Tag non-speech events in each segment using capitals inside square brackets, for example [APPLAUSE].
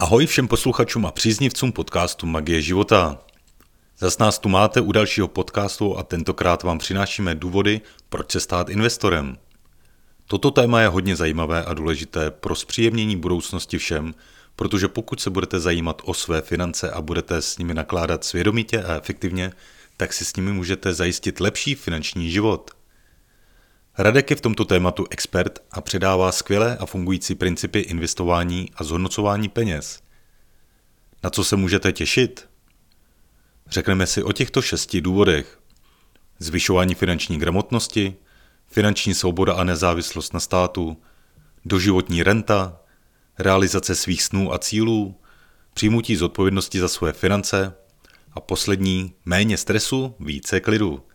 Ahoj všem posluchačům a příznivcům podcastu Magie života. Zas nás tu máte u dalšího podcastu a tentokrát vám přinášíme důvody, proč se stát investorem. Toto téma je hodně zajímavé a důležité pro zpříjemnění budoucnosti všem, protože pokud se budete zajímat o své finance a budete s nimi nakládat svědomitě a efektivně, tak si s nimi můžete zajistit lepší finanční život. Radek je v tomto tématu expert a předává skvělé a fungující principy investování a zhodnocování peněz. Na co se můžete těšit? Řekneme si o těchto šesti důvodech. Zvyšování finanční gramotnosti, finanční svoboda a nezávislost na státu, doživotní renta, realizace svých snů a cílů, přijmutí zodpovědnosti za své finance a poslední méně stresu, více klidu.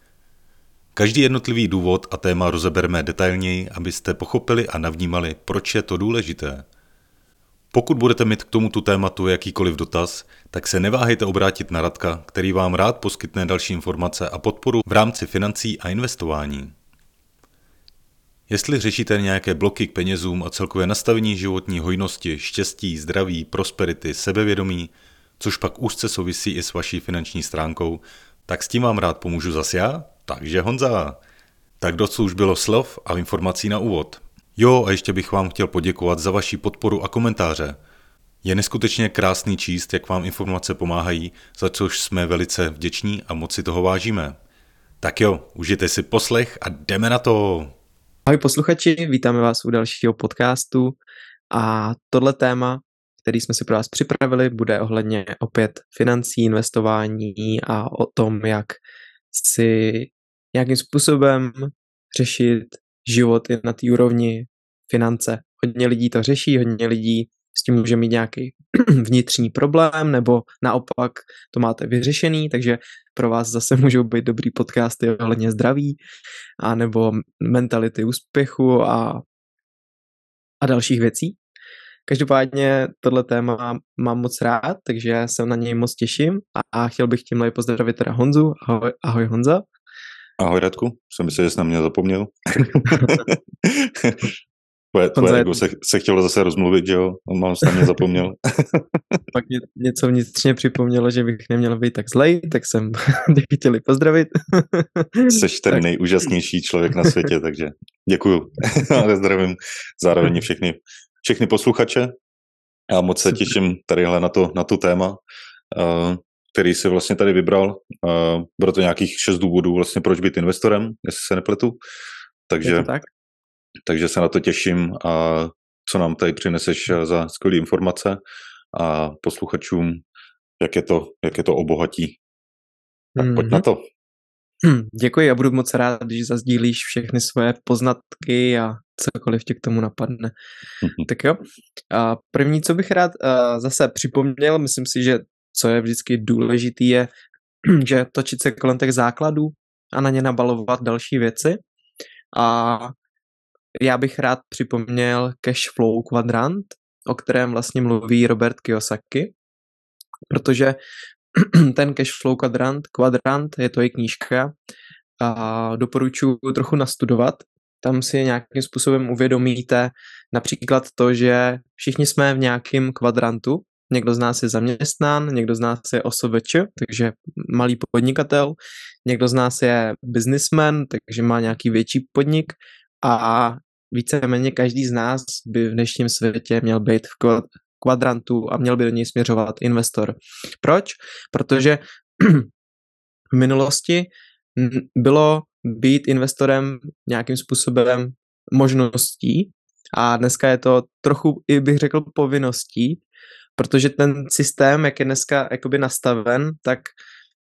Každý jednotlivý důvod a téma rozebereme detailněji, abyste pochopili a navnímali, proč je to důležité. Pokud budete mít k tomuto tématu jakýkoliv dotaz, tak se neváhejte obrátit na Radka, který vám rád poskytne další informace a podporu v rámci financí a investování. Jestli řešíte nějaké bloky k penězům a celkové nastavení životní hojnosti, štěstí, zdraví, prosperity, sebevědomí, což pak úzce souvisí i s vaší finanční stránkou, tak s tím vám rád pomůžu zas já, takže Honza. Tak dosud už bylo slov a informací na úvod. Jo, a ještě bych vám chtěl poděkovat za vaši podporu a komentáře. Je neskutečně krásný číst, jak vám informace pomáhají, za což jsme velice vděční a moc si toho vážíme. Tak jo, užijte si poslech a jdeme na to! Ahoj posluchači, vítáme vás u dalšího podcastu a tohle téma, který jsme si pro vás připravili, bude ohledně opět financí, investování a o tom, jak si nějakým způsobem řešit život na té úrovni finance. Hodně lidí to řeší, hodně lidí s tím může mít nějaký [CLEARS THROAT] vnitřní problém, nebo naopak to máte vyřešený, takže pro vás zase můžou být dobrý podcasty ohledně zdraví, a nebo mentality úspěchu a, a dalších věcí. Každopádně tohle téma mám moc rád, takže se na něj moc těším a, a chtěl bych tímhle pozdravit teda Honzu. Ahoj, ahoj Honza. Ahoj Radku, jsem myslel, že jsi na mě zapomněl. [LAUGHS] Tvoje, tvoje ego se, se chtělo zase rozmluvit, že jo? On mám na mě zapomněl. [LAUGHS] Pak mě něco vnitřně připomnělo, že bych neměl být tak zlej, tak jsem [LAUGHS] tě chtěli pozdravit. Jsi ten tak. nejúžasnější člověk na světě, takže děkuju. Ale zdravím zároveň všechny, všechny posluchače. Já moc se těším tadyhle na to, na tu téma, uh, který si vlastně tady vybral. Uh, bude to nějakých šest důvodů, vlastně proč být investorem, jestli se nepletu. Takže tak? takže se na to těším a co nám tady přineseš za skvělé informace a posluchačům, jak je to, jak je to obohatí. Tak mm-hmm. pojď na mhm. to. Hm, děkuji a budu moc rád, když zazdílíš všechny svoje poznatky a cokoliv tě k tomu napadne. Mm-hmm. Tak jo. A první, co bych rád uh, zase připomněl, myslím si, že co je vždycky důležitý, je, [CLEARS THROAT] že točit se kolem těch základů a na ně nabalovat další věci. A já bych rád připomněl cash flow kvadrant, o kterém vlastně mluví Robert Kiyosaki, protože [CLEARS THROAT] ten cash flow kvadrant, kvadrant je to i knížka a doporučuji trochu nastudovat. Tam si nějakým způsobem uvědomíte například to, že všichni jsme v nějakém kvadrantu, někdo z nás je zaměstnán, někdo z nás je OSVČ, takže malý podnikatel, někdo z nás je businessman, takže má nějaký větší podnik a víceméně každý z nás by v dnešním světě měl být v kvadrantu a měl by do něj směřovat investor. Proč? Protože [CLEARS THROAT] v minulosti bylo být investorem nějakým způsobem možností a dneska je to trochu, i bych řekl, povinností, protože ten systém, jak je dneska jakoby nastaven, tak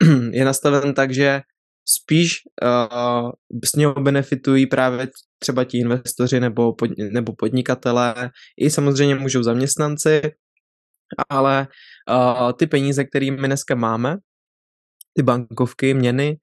[CLEARS THROAT] je nastaven tak, že spíš uh, z něho benefitují právě třeba ti investoři nebo, pod, nebo podnikatelé, i samozřejmě můžou zaměstnanci, ale uh, ty peníze, které my dneska máme, ty bankovky, měny,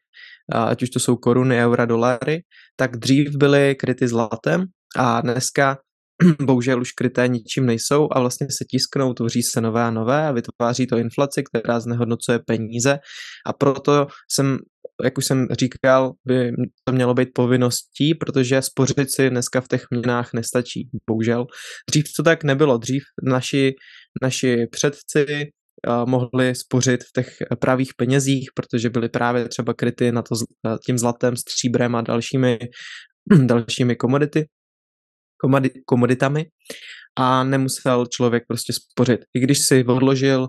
uh, ať už to jsou koruny, eura, dolary, tak dřív byly kryty zlatem a dneska [CLEARS THROAT] bohužel už kryté ničím nejsou a vlastně se tisknou, tvoří se nové a nové a vytváří to inflaci, která znehodnocuje peníze. A proto jsem, jak už jsem říkal, by to mělo být povinností, protože spořit si dneska v těch měnách nestačí, bohužel. Dřív to tak nebylo, dřív naši, naši předci mohli spořit v těch pravých penězích, protože byly právě třeba kryty na to tím zlatem, stříbrem a dalšími, [CLEARS THROAT] dalšími komodity, komoditami a nemusel člověk prostě spořit. I když si odložil,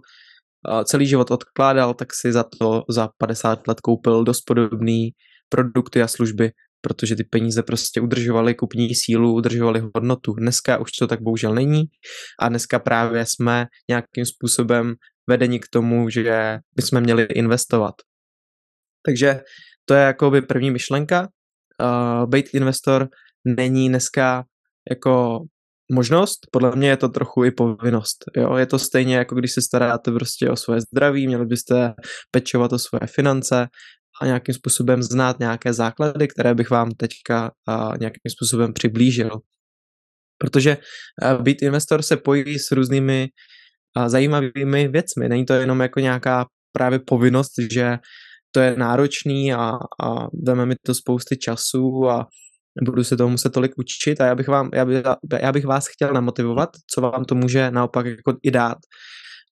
celý život odkládal, tak si za to za 50 let koupil dost podobný produkty a služby, protože ty peníze prostě udržovaly kupní sílu, udržovaly hodnotu. Dneska už to tak bohužel není a dneska právě jsme nějakým způsobem vedení k tomu, že bychom měli investovat. Takže to je jako by první myšlenka. Uh, být investor není dneska jako možnost, podle mě je to trochu i povinnost. Jo? Je to stejně jako když se staráte prostě o svoje zdraví, měli byste pečovat o svoje finance a nějakým způsobem znát nějaké základy, které bych vám teďka nějakým způsobem přiblížil. Protože být investor se pojí s různými zajímavými věcmi. Není to jenom jako nějaká právě povinnost, že to je náročný a, a veme mi to spousty času a budu se tomu muset tolik učit a já bych, vám, já, bych, já bych vás chtěl namotivovat, co vám to může naopak jako i dát.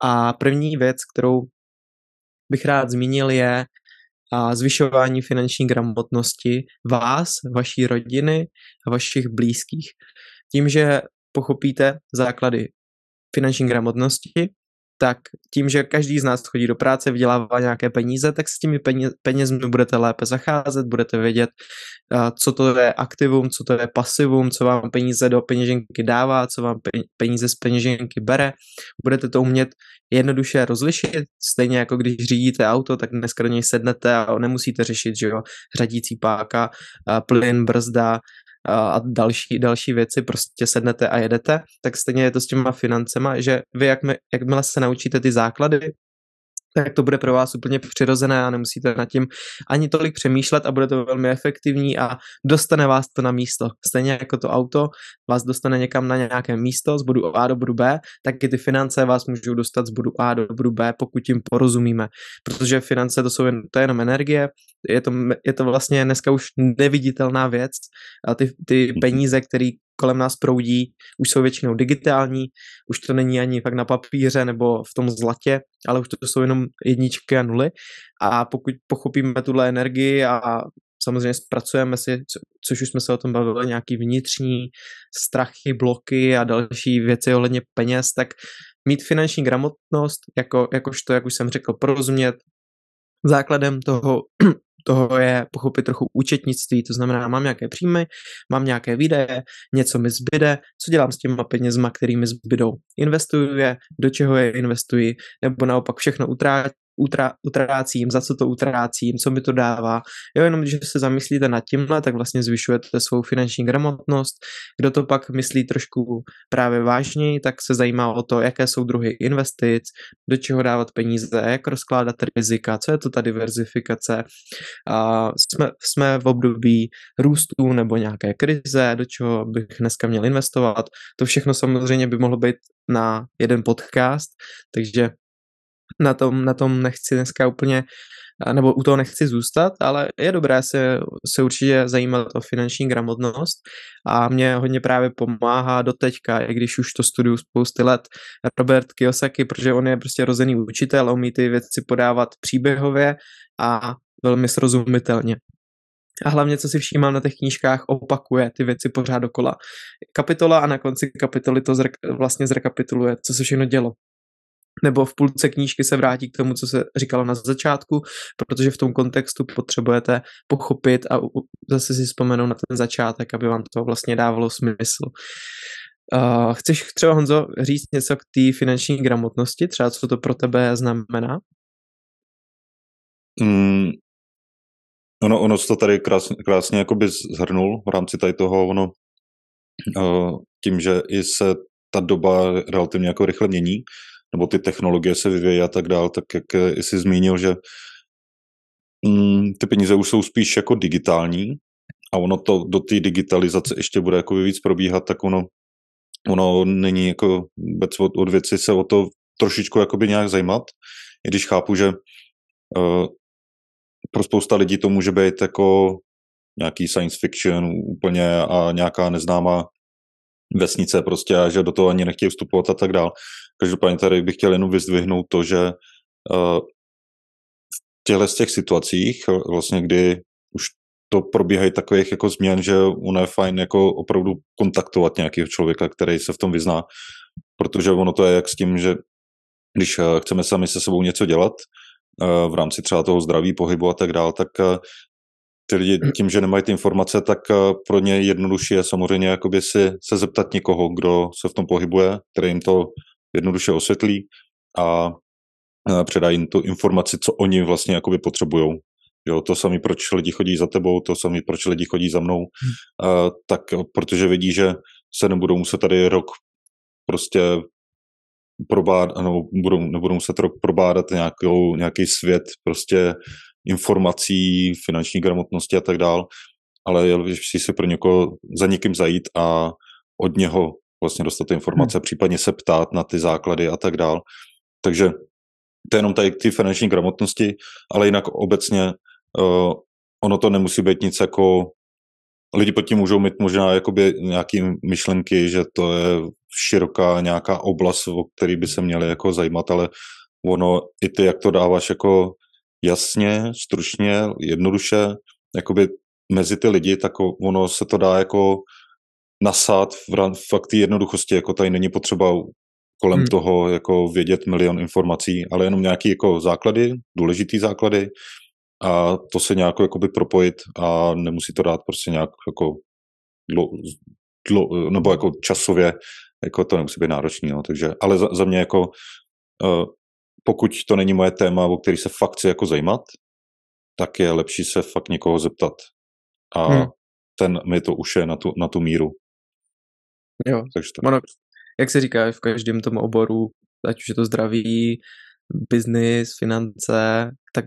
A první věc, kterou bych rád zmínil, je a zvyšování finanční gramotnosti vás, vaší rodiny a vašich blízkých. Tím, že pochopíte základy finanční gramotnosti, tak tím, že každý z nás chodí do práce, vydělává nějaké peníze, tak s těmi penězmi budete lépe zacházet, budete vědět, co to je aktivum, co to je pasivum, co vám peníze do peněženky dává, co vám peníze z peněženky bere. Budete to umět jednoduše rozlišit, stejně jako když řídíte auto, tak dneska do něj sednete a nemusíte řešit, že jo, řadící páka, plyn, brzda, a další, další věci, prostě sednete a jedete, tak stejně je to s těma financema, že vy jakmile, jakmile se naučíte ty základy, tak to bude pro vás úplně přirozené a nemusíte nad tím ani tolik přemýšlet a bude to velmi efektivní a dostane vás to na místo. Stejně jako to auto vás dostane někam na nějaké místo z bodu A do bodu B, tak i ty finance vás můžou dostat z bodu A do bodu B, pokud jim porozumíme. Protože finance to, jsou jen, to je jenom energie, je to, je to vlastně dneska už neviditelná věc a ty, ty peníze, které kolem nás proudí, už jsou většinou digitální, už to není ani fakt na papíře nebo v tom zlatě, ale už to jsou jenom jedničky a nuly. A pokud pochopíme tuhle energii a samozřejmě zpracujeme si, co, což už jsme se o tom bavili, nějaký vnitřní strachy, bloky a další věci ohledně peněz, tak mít finanční gramotnost, jako, jakožto, jak už jsem řekl, porozumět základem toho toho je pochopit trochu účetnictví, to znamená, mám nějaké příjmy, mám nějaké výdaje, něco mi zbyde, co dělám s těma penězma, kterými zbydou. Investuju je, do čeho je investuji, nebo naopak všechno utrát, utra, utrácím, za co to utrácím, co mi to dává. Jo, jenom když se zamyslíte nad tímhle, tak vlastně zvyšujete svou finanční gramotnost. Kdo to pak myslí trošku právě vážněji, tak se zajímá o to, jaké jsou druhy investic, do čeho dávat peníze, jak rozkládat rizika, co je to ta diverzifikace. A jsme, jsme v období růstu nebo nějaké krize, do čeho bych dneska měl investovat. To všechno samozřejmě by mohlo být na jeden podcast, takže na tom, na tom nechci dneska úplně, nebo u toho nechci zůstat, ale je dobré se, se určitě zajímat o finanční gramotnost a mě hodně právě pomáhá do teďka, i když už to studuju spousty let, Robert Kiyosaki, protože on je prostě rozený učitel umí ty věci podávat příběhově a velmi srozumitelně. A hlavně, co si všímám na těch knížkách, opakuje ty věci pořád dokola. Kapitola a na konci kapitoly to zre- vlastně zrekapituluje, co se všechno dělo nebo v půlce knížky se vrátí k tomu, co se říkalo na začátku, protože v tom kontextu potřebujete pochopit a zase si vzpomenout na ten začátek, aby vám to vlastně dávalo smysl. Uh, chceš třeba, Honzo, říct něco k té finanční gramotnosti, třeba co to pro tebe znamená? Mm, ono, ono to tady krásně, krásně jakoby zhrnul v rámci tady toho, ono uh, tím, že i se ta doba relativně jako rychle mění, nebo ty technologie se vyvíjí a tak dál, tak jak jsi zmínil, že mm, ty peníze už jsou spíš jako digitální a ono to do té digitalizace ještě bude jako víc probíhat, tak ono ono není jako vůbec od, od věci se o to trošičku jakoby nějak zajímat, i když chápu, že uh, pro spousta lidí to může být jako nějaký science fiction úplně a nějaká neznámá vesnice prostě a že do toho ani nechtějí vstupovat a tak dál. Každopádně tady bych chtěl jenom vyzdvihnout to, že uh, v těchto z těch situacích, vlastně kdy už to probíhají takových jako změn, že ono je fajn jako opravdu kontaktovat nějakého člověka, který se v tom vyzná, protože ono to je jak s tím, že když uh, chceme sami se sebou něco dělat, uh, v rámci třeba toho zdraví, pohybu a tak dále, tak ty lidi tím, že nemají ty informace, tak eh, pro ně jednodušší je samozřejmě si se zeptat někoho, kdo se v tom pohybuje, který jim to jednoduše osvětlí a předá jim tu informaci, co oni vlastně jakoby potřebujou. Jo, to samé, proč lidi chodí za tebou, to samé, proč lidi chodí za mnou, hmm. uh, tak protože vidí, že se nebudou muset tady rok prostě probádat, nebo budou, nebudou muset rok probádat nějakou, nějaký svět prostě informací, finanční gramotnosti a tak dál, ale je lepší si pro někoho za někým zajít a od něho vlastně dostat informace, hmm. případně se ptát na ty základy a tak dál. Takže to je jenom tady ty finanční gramotnosti, ale jinak obecně uh, ono to nemusí být nic jako lidi pod tím můžou mít možná jakoby nějaký myšlenky, že to je široká nějaká oblast, o který by se měli jako zajímat, ale ono i ty, jak to dáváš jako jasně, stručně, jednoduše, jakoby mezi ty lidi, tak ono se to dá jako nasát v fakt té jednoduchosti, jako tady není potřeba kolem hmm. toho jako vědět milion informací, ale jenom nějaký jako základy, důležitý základy a to se nějak jakoby propojit a nemusí to dát prostě nějak jako dlo, dlo, nebo jako časově, jako to nemusí být náročný, no, takže, ale za, za mě jako uh, pokud to není moje téma, o který se fakt chci jako zajímat, tak je lepší se fakt někoho zeptat. A hmm. ten mi to už je na tu, na tu míru. Jo, Takže to... ono, jak se říká v každém tom oboru, ať už je to zdraví, biznis, finance, tak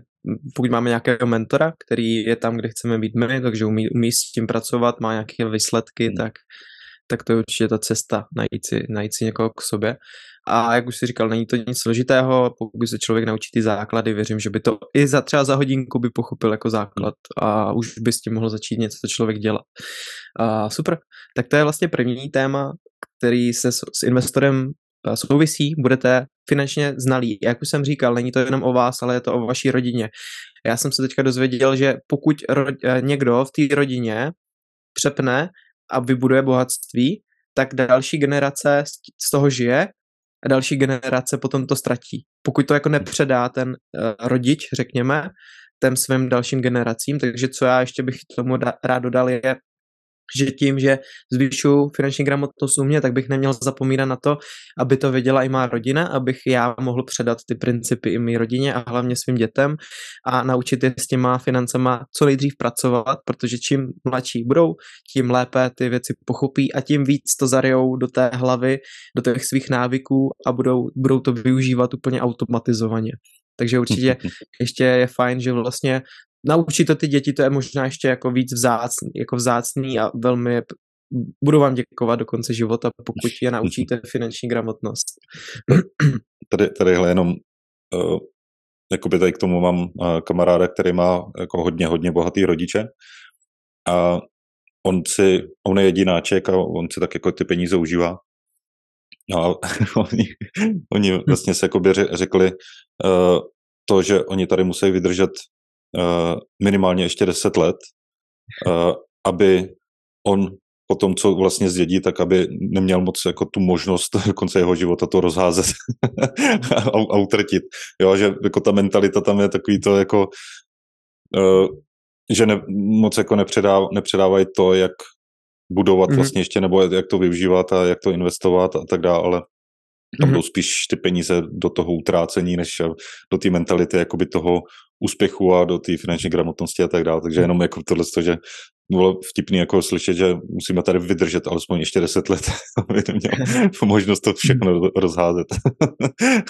pokud máme nějakého mentora, který je tam, kde chceme být my, takže umí, umí s tím pracovat, má nějaké výsledky, hmm. tak tak to je určitě ta cesta, najít si, najít si někoho k sobě. A jak už si říkal, není to nic složitého, pokud se člověk naučí ty základy, věřím, že by to i za třeba za hodinku by pochopil jako základ a už by s tím mohl začít něco člověk dělat. A super, tak to je vlastně první téma, který se s, s investorem souvisí, budete finančně znalí. Jak už jsem říkal, není to jenom o vás, ale je to o vaší rodině. Já jsem se teďka dozvěděl, že pokud ro- někdo v té rodině přepne a vybuduje bohatství, tak další generace z toho žije a další generace potom to ztratí. Pokud to jako nepředá ten uh, rodič, řekněme, těm svým dalším generacím, takže co já ještě bych tomu da- rád dodal je, že tím, že zvyšuju finanční gramotnost u mě, tak bych neměl zapomínat na to, aby to věděla i má rodina, abych já mohl předat ty principy i mé rodině a hlavně svým dětem a naučit je s těma financema co nejdřív pracovat, protože čím mladší budou, tím lépe ty věci pochopí a tím víc to zarijou do té hlavy, do těch svých návyků a budou, budou to využívat úplně automatizovaně. Takže určitě [LAUGHS] ještě je fajn, že vlastně naučit to ty děti, to je možná ještě jako víc vzácný, jako vzácný a velmi budu vám děkovat do konce života, pokud je naučíte [LAUGHS] finanční gramotnost. Tady, tadyhle jenom uh, jakoby tady k tomu mám uh, kamaráda, který má jako hodně, hodně bohatý rodiče a on si, on je jedináček a on si tak jako ty peníze užívá. No a [LAUGHS] oni, oni vlastně se jako řekli uh, to, že oni tady musí vydržet minimálně ještě 10 let, uh, aby on po tom, co vlastně zdědí, tak aby neměl moc jako tu možnost [LAUGHS] do konce jeho života to rozházet [LAUGHS] a, a utratit. Jo, že jako ta mentalita tam je takový to jako, uh, že ne, moc jako nepředáv, nepředávají to, jak budovat mm-hmm. vlastně ještě, nebo jak to využívat a jak to investovat a tak dále, ale tam mm-hmm. jdou spíš ty peníze do toho utrácení, než do té mentality jakoby toho úspěchu a do té finanční gramotnosti a tak dále. Takže jenom jako tohle, že bylo vtipný jako slyšet, že musíme tady vydržet alespoň ještě deset let, [LAUGHS] aby neměl [LAUGHS] možnost to všechno rozházet.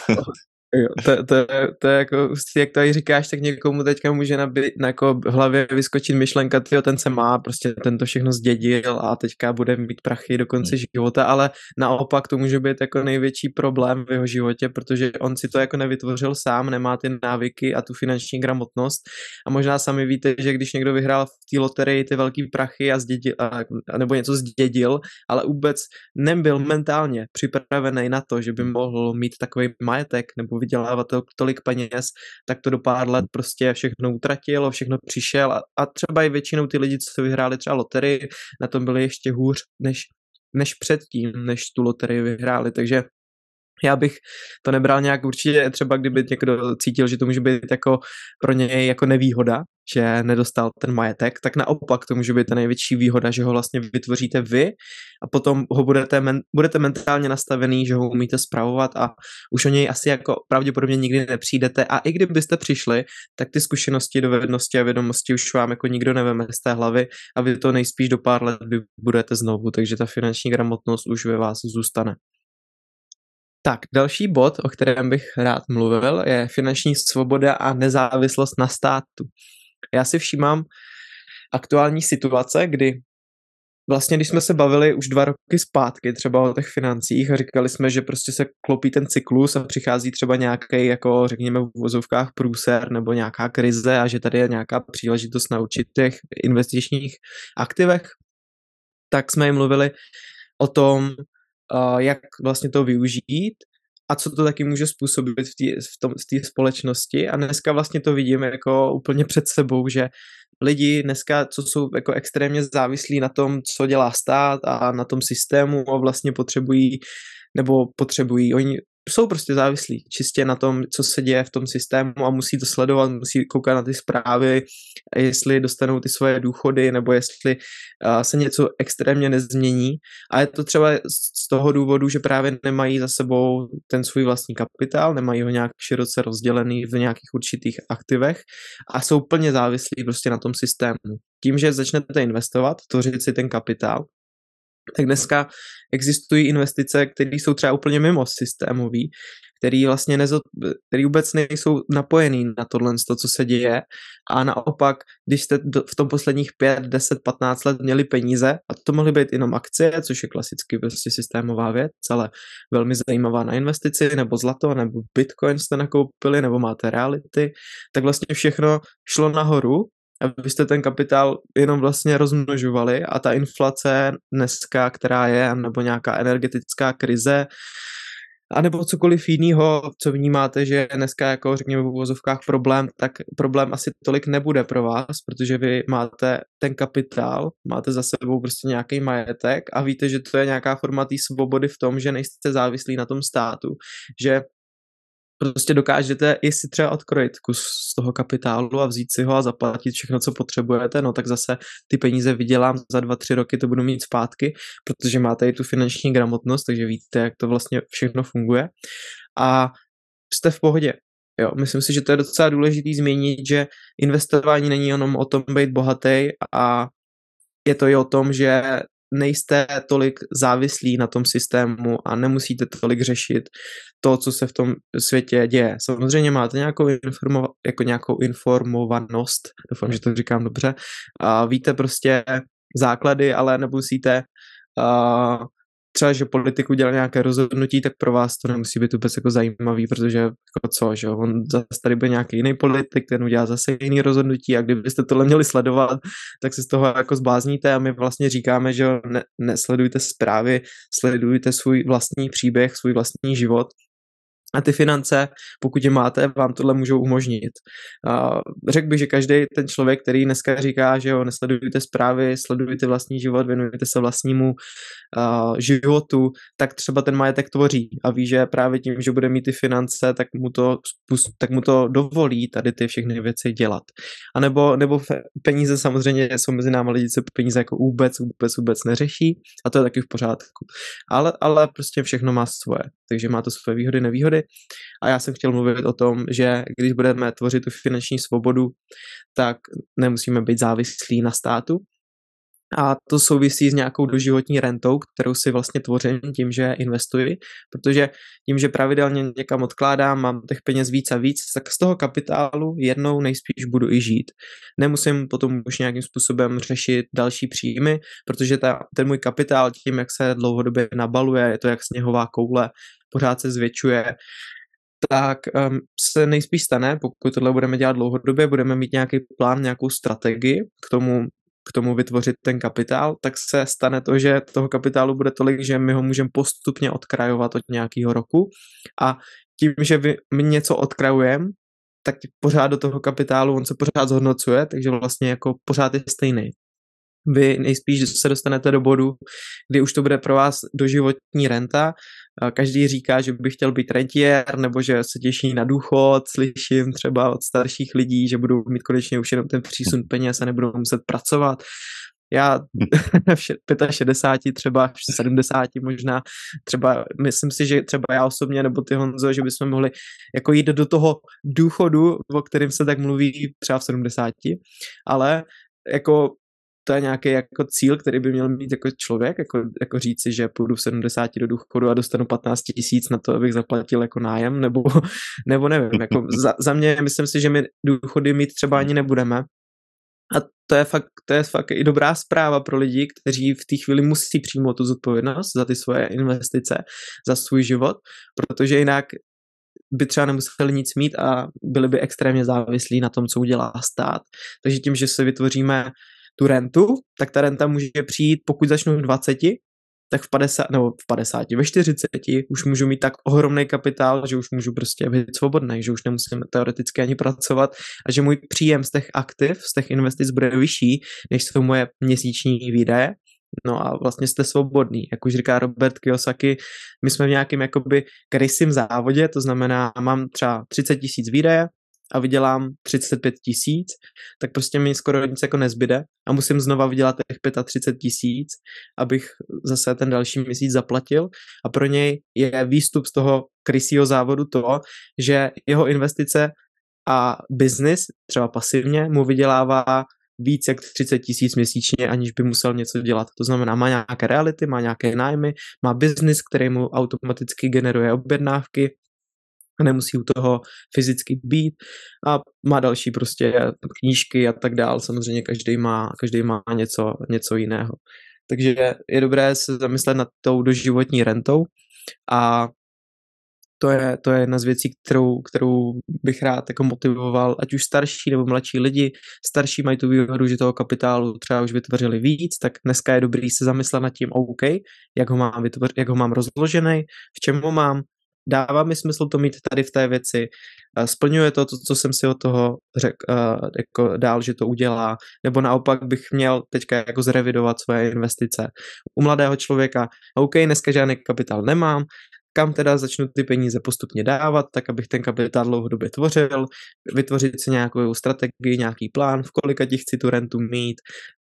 [LAUGHS] Jo, to, to, to, je jako, jak to říkáš, tak někomu teďka může na, na jako v hlavě vyskočit myšlenka, tyjo, ten se má, prostě ten to všechno zdědil a teďka bude mít prachy do konce hmm. života, ale naopak to může být jako největší problém v jeho životě, protože on si to jako nevytvořil sám, nemá ty návyky a tu finanční gramotnost a možná sami víte, že když někdo vyhrál v té loterii ty velký prachy a zdědil, a, nebo něco zdědil, ale vůbec nebyl mentálně připravený na to, že by mohl mít takový majetek nebo vydělávat tolik peněz, tak to do pár let prostě všechno utratilo, všechno přišel a, a třeba i většinou ty lidi, co vyhráli třeba loterii, na tom byli ještě hůř než, než předtím, než tu loterii vyhráli, takže já bych to nebral nějak určitě, třeba kdyby někdo cítil, že to může být jako pro něj jako nevýhoda, že nedostal ten majetek, tak naopak to může být ta největší výhoda, že ho vlastně vytvoříte vy a potom ho budete, men, budete mentálně nastavený, že ho umíte spravovat a už o něj asi jako pravděpodobně nikdy nepřijdete a i kdybyste přišli, tak ty zkušenosti, dovednosti a vědomosti už vám jako nikdo neveme z té hlavy a vy to nejspíš do pár let budete znovu, takže ta finanční gramotnost už ve vás zůstane. Tak, další bod, o kterém bych rád mluvil, je finanční svoboda a nezávislost na státu. Já si všímám aktuální situace, kdy vlastně, když jsme se bavili už dva roky zpátky třeba o těch financích a říkali jsme, že prostě se klopí ten cyklus a přichází třeba nějaký, jako řekněme v vozovkách průser nebo nějaká krize a že tady je nějaká příležitost na určitých investičních aktivech, tak jsme jim mluvili o tom, uh, jak vlastně to využít a co to taky může způsobit v té v tom, v společnosti. A dneska vlastně to vidíme jako úplně před sebou, že lidi dneska, co jsou jako extrémně závislí na tom, co dělá stát a na tom systému a vlastně potřebují nebo potřebují, oni jsou prostě závislí čistě na tom, co se děje v tom systému a musí to sledovat, musí koukat na ty zprávy, jestli dostanou ty svoje důchody nebo jestli uh, se něco extrémně nezmění. A je to třeba z toho důvodu, že právě nemají za sebou ten svůj vlastní kapitál, nemají ho nějak široce rozdělený v nějakých určitých aktivech a jsou plně závislí prostě na tom systému. Tím, že začnete investovat, tvořit si ten kapitál, tak dneska existují investice, které jsou třeba úplně mimo systémový, který vlastně nezo, který vůbec nejsou napojený na tohle, to, co se děje. A naopak, když jste v tom posledních 5, 10, 15 let měli peníze, a to mohly být jenom akcie, což je klasicky prostě systémová věc, ale velmi zajímavá na investici, nebo zlato, nebo bitcoin jste nakoupili, nebo máte reality, tak vlastně všechno šlo nahoru a vy jste ten kapitál jenom vlastně rozmnožovali a ta inflace dneska, která je, nebo nějaká energetická krize, a nebo cokoliv jiného, co vnímáte, že je dneska jako řekněme v uvozovkách problém, tak problém asi tolik nebude pro vás, protože vy máte ten kapitál, máte za sebou prostě nějaký majetek a víte, že to je nějaká forma té svobody v tom, že nejste závislí na tom státu, že prostě dokážete i si třeba odkrojit kus z toho kapitálu a vzít si ho a zaplatit všechno, co potřebujete, no tak zase ty peníze vydělám za dva, tři roky, to budu mít zpátky, protože máte i tu finanční gramotnost, takže víte, jak to vlastně všechno funguje a jste v pohodě. Jo, myslím si, že to je docela důležité změnit, že investování není jenom o tom být bohatý a je to i o tom, že nejste tolik závislí na tom systému a nemusíte tolik řešit to, co se v tom světě děje. Samozřejmě máte nějakou, informova- jako nějakou informovanost, doufám, že to říkám dobře, a víte prostě základy, ale nemusíte třeba, že politik udělal nějaké rozhodnutí, tak pro vás to nemusí být vůbec jako zajímavý, protože jako co, že on zase tady byl nějaký jiný politik, ten udělá zase jiný rozhodnutí a kdybyste tohle měli sledovat, tak se z toho jako zblázníte a my vlastně říkáme, že ne, nesledujte zprávy, sledujte svůj vlastní příběh, svůj vlastní život a ty finance, pokud je máte, vám tohle můžou umožnit. Řekl bych, že každý ten člověk, který dneska říká, že jo, nesledujte zprávy, sledujte vlastní život, věnujte se vlastnímu životu, tak třeba ten majetek tvoří a ví, že právě tím, že bude mít ty finance, tak mu to, tak mu to dovolí tady ty všechny věci dělat. A nebo, nebo peníze samozřejmě jsou mezi námi lidi, co peníze jako vůbec, vůbec, vůbec neřeší a to je taky v pořádku. Ale, ale prostě všechno má svoje, takže má to svoje výhody, nevýhody. A já jsem chtěl mluvit o tom, že když budeme tvořit tu finanční svobodu, tak nemusíme být závislí na státu, a to souvisí s nějakou doživotní rentou, kterou si vlastně tvořím tím, že investuji, protože tím, že pravidelně někam odkládám, mám těch peněz víc a víc, tak z toho kapitálu jednou nejspíš budu i žít. Nemusím potom už nějakým způsobem řešit další příjmy, protože ta, ten můj kapitál tím, jak se dlouhodobě nabaluje, je to jak sněhová koule, pořád se zvětšuje, tak um, se nejspíš stane, pokud tohle budeme dělat dlouhodobě, budeme mít nějaký plán, nějakou strategii k tomu, k tomu vytvořit ten kapitál, tak se stane to, že toho kapitálu bude tolik, že my ho můžeme postupně odkrajovat od nějakého roku a tím, že my něco odkrajujeme, tak pořád do toho kapitálu on se pořád zhodnocuje, takže vlastně jako pořád je stejný vy nejspíš se dostanete do bodu, kdy už to bude pro vás doživotní renta. Každý říká, že by chtěl být rentier, nebo že se těší na důchod, slyším třeba od starších lidí, že budou mít konečně už jenom ten přísun peněz a nebudou muset pracovat. Já [LAUGHS] v 65, třeba v 70 možná, třeba myslím si, že třeba já osobně nebo ty Honzo, že bychom mohli jako jít do toho důchodu, o kterém se tak mluví třeba v 70, ale jako to je nějaký jako cíl, který by měl mít jako člověk, jako, jako říci, že půjdu v 70 do důchodu a dostanu 15 tisíc na to, abych zaplatil jako nájem, nebo, [LAUGHS] nebo nevím, jako za, za mě myslím si, že my důchody mít třeba ani nebudeme, a to je, fakt, to je fakt i dobrá zpráva pro lidi, kteří v té chvíli musí přijmout tu zodpovědnost za ty svoje investice, za svůj život, protože jinak by třeba nemuseli nic mít a byli by extrémně závislí na tom, co udělá stát. Takže tím, že se vytvoříme tu rentu, tak ta renta může přijít, pokud začnu v 20, tak v 50, nebo v 50, ve 40 už můžu mít tak ohromný kapitál, že už můžu prostě být svobodný, že už nemusím teoreticky ani pracovat a že můj příjem z těch aktiv, z těch investic bude vyšší, než jsou moje měsíční výdaje. No a vlastně jste svobodný. Jak už říká Robert Kiyosaki, my jsme v nějakém jakoby krysím závodě, to znamená, mám třeba 30 tisíc výdaje, a vydělám 35 tisíc, tak prostě mi skoro nic jako nezbyde a musím znova vydělat těch 35 tisíc, abych zase ten další měsíc zaplatil a pro něj je výstup z toho krysího závodu to, že jeho investice a biznis, třeba pasivně, mu vydělává víc jak 30 tisíc měsíčně, aniž by musel něco dělat. To znamená, má nějaké reality, má nějaké nájmy, má biznis, který mu automaticky generuje objednávky, a nemusí u toho fyzicky být a má další prostě knížky a tak dál. Samozřejmě každý má, každý má něco, něco jiného. Takže je dobré se zamyslet nad tou doživotní rentou a to je, to je jedna z věcí, kterou, kterou bych rád jako motivoval, ať už starší nebo mladší lidi. Starší mají tu výhodu, že toho kapitálu třeba už vytvořili víc, tak dneska je dobrý se zamyslet nad tím, OK, jak ho mám, vytvořit, jak ho mám rozložený, v čem ho mám, dává mi smysl to mít tady v té věci, splňuje to, to co jsem si od toho řekl jako dál, že to udělá, nebo naopak bych měl teďka jako zrevidovat svoje investice. U mladého člověka, OK, dneska žádný kapitál nemám, kam teda začnu ty peníze postupně dávat, tak abych ten kapitál dlouhodobě tvořil, vytvořit si nějakou strategii, nějaký plán, v kolika ti chci tu rentu mít,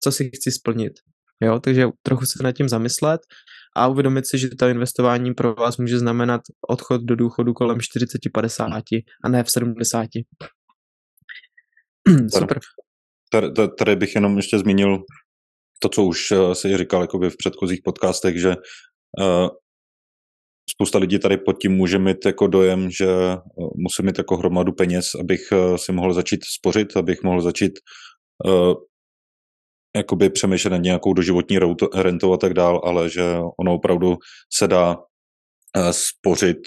co si chci splnit. Jo, takže trochu se nad tím zamyslet a uvědomit si, že to investování pro vás může znamenat odchod do důchodu kolem 40-50 a ne v 70. Super. Tady, tady bych jenom ještě zmínil to, co už eh, si říkal jakoby v předchozích podcastech, že uh, spousta lidí tady pod tím může mít jako dojem, že uh, musím mít jako hromadu peněz, abych uh, si mohl začít spořit, abych mohl začít uh, jakoby přemýšlet nad nějakou doživotní rentou a tak dál, ale že ono opravdu se dá eh, spořit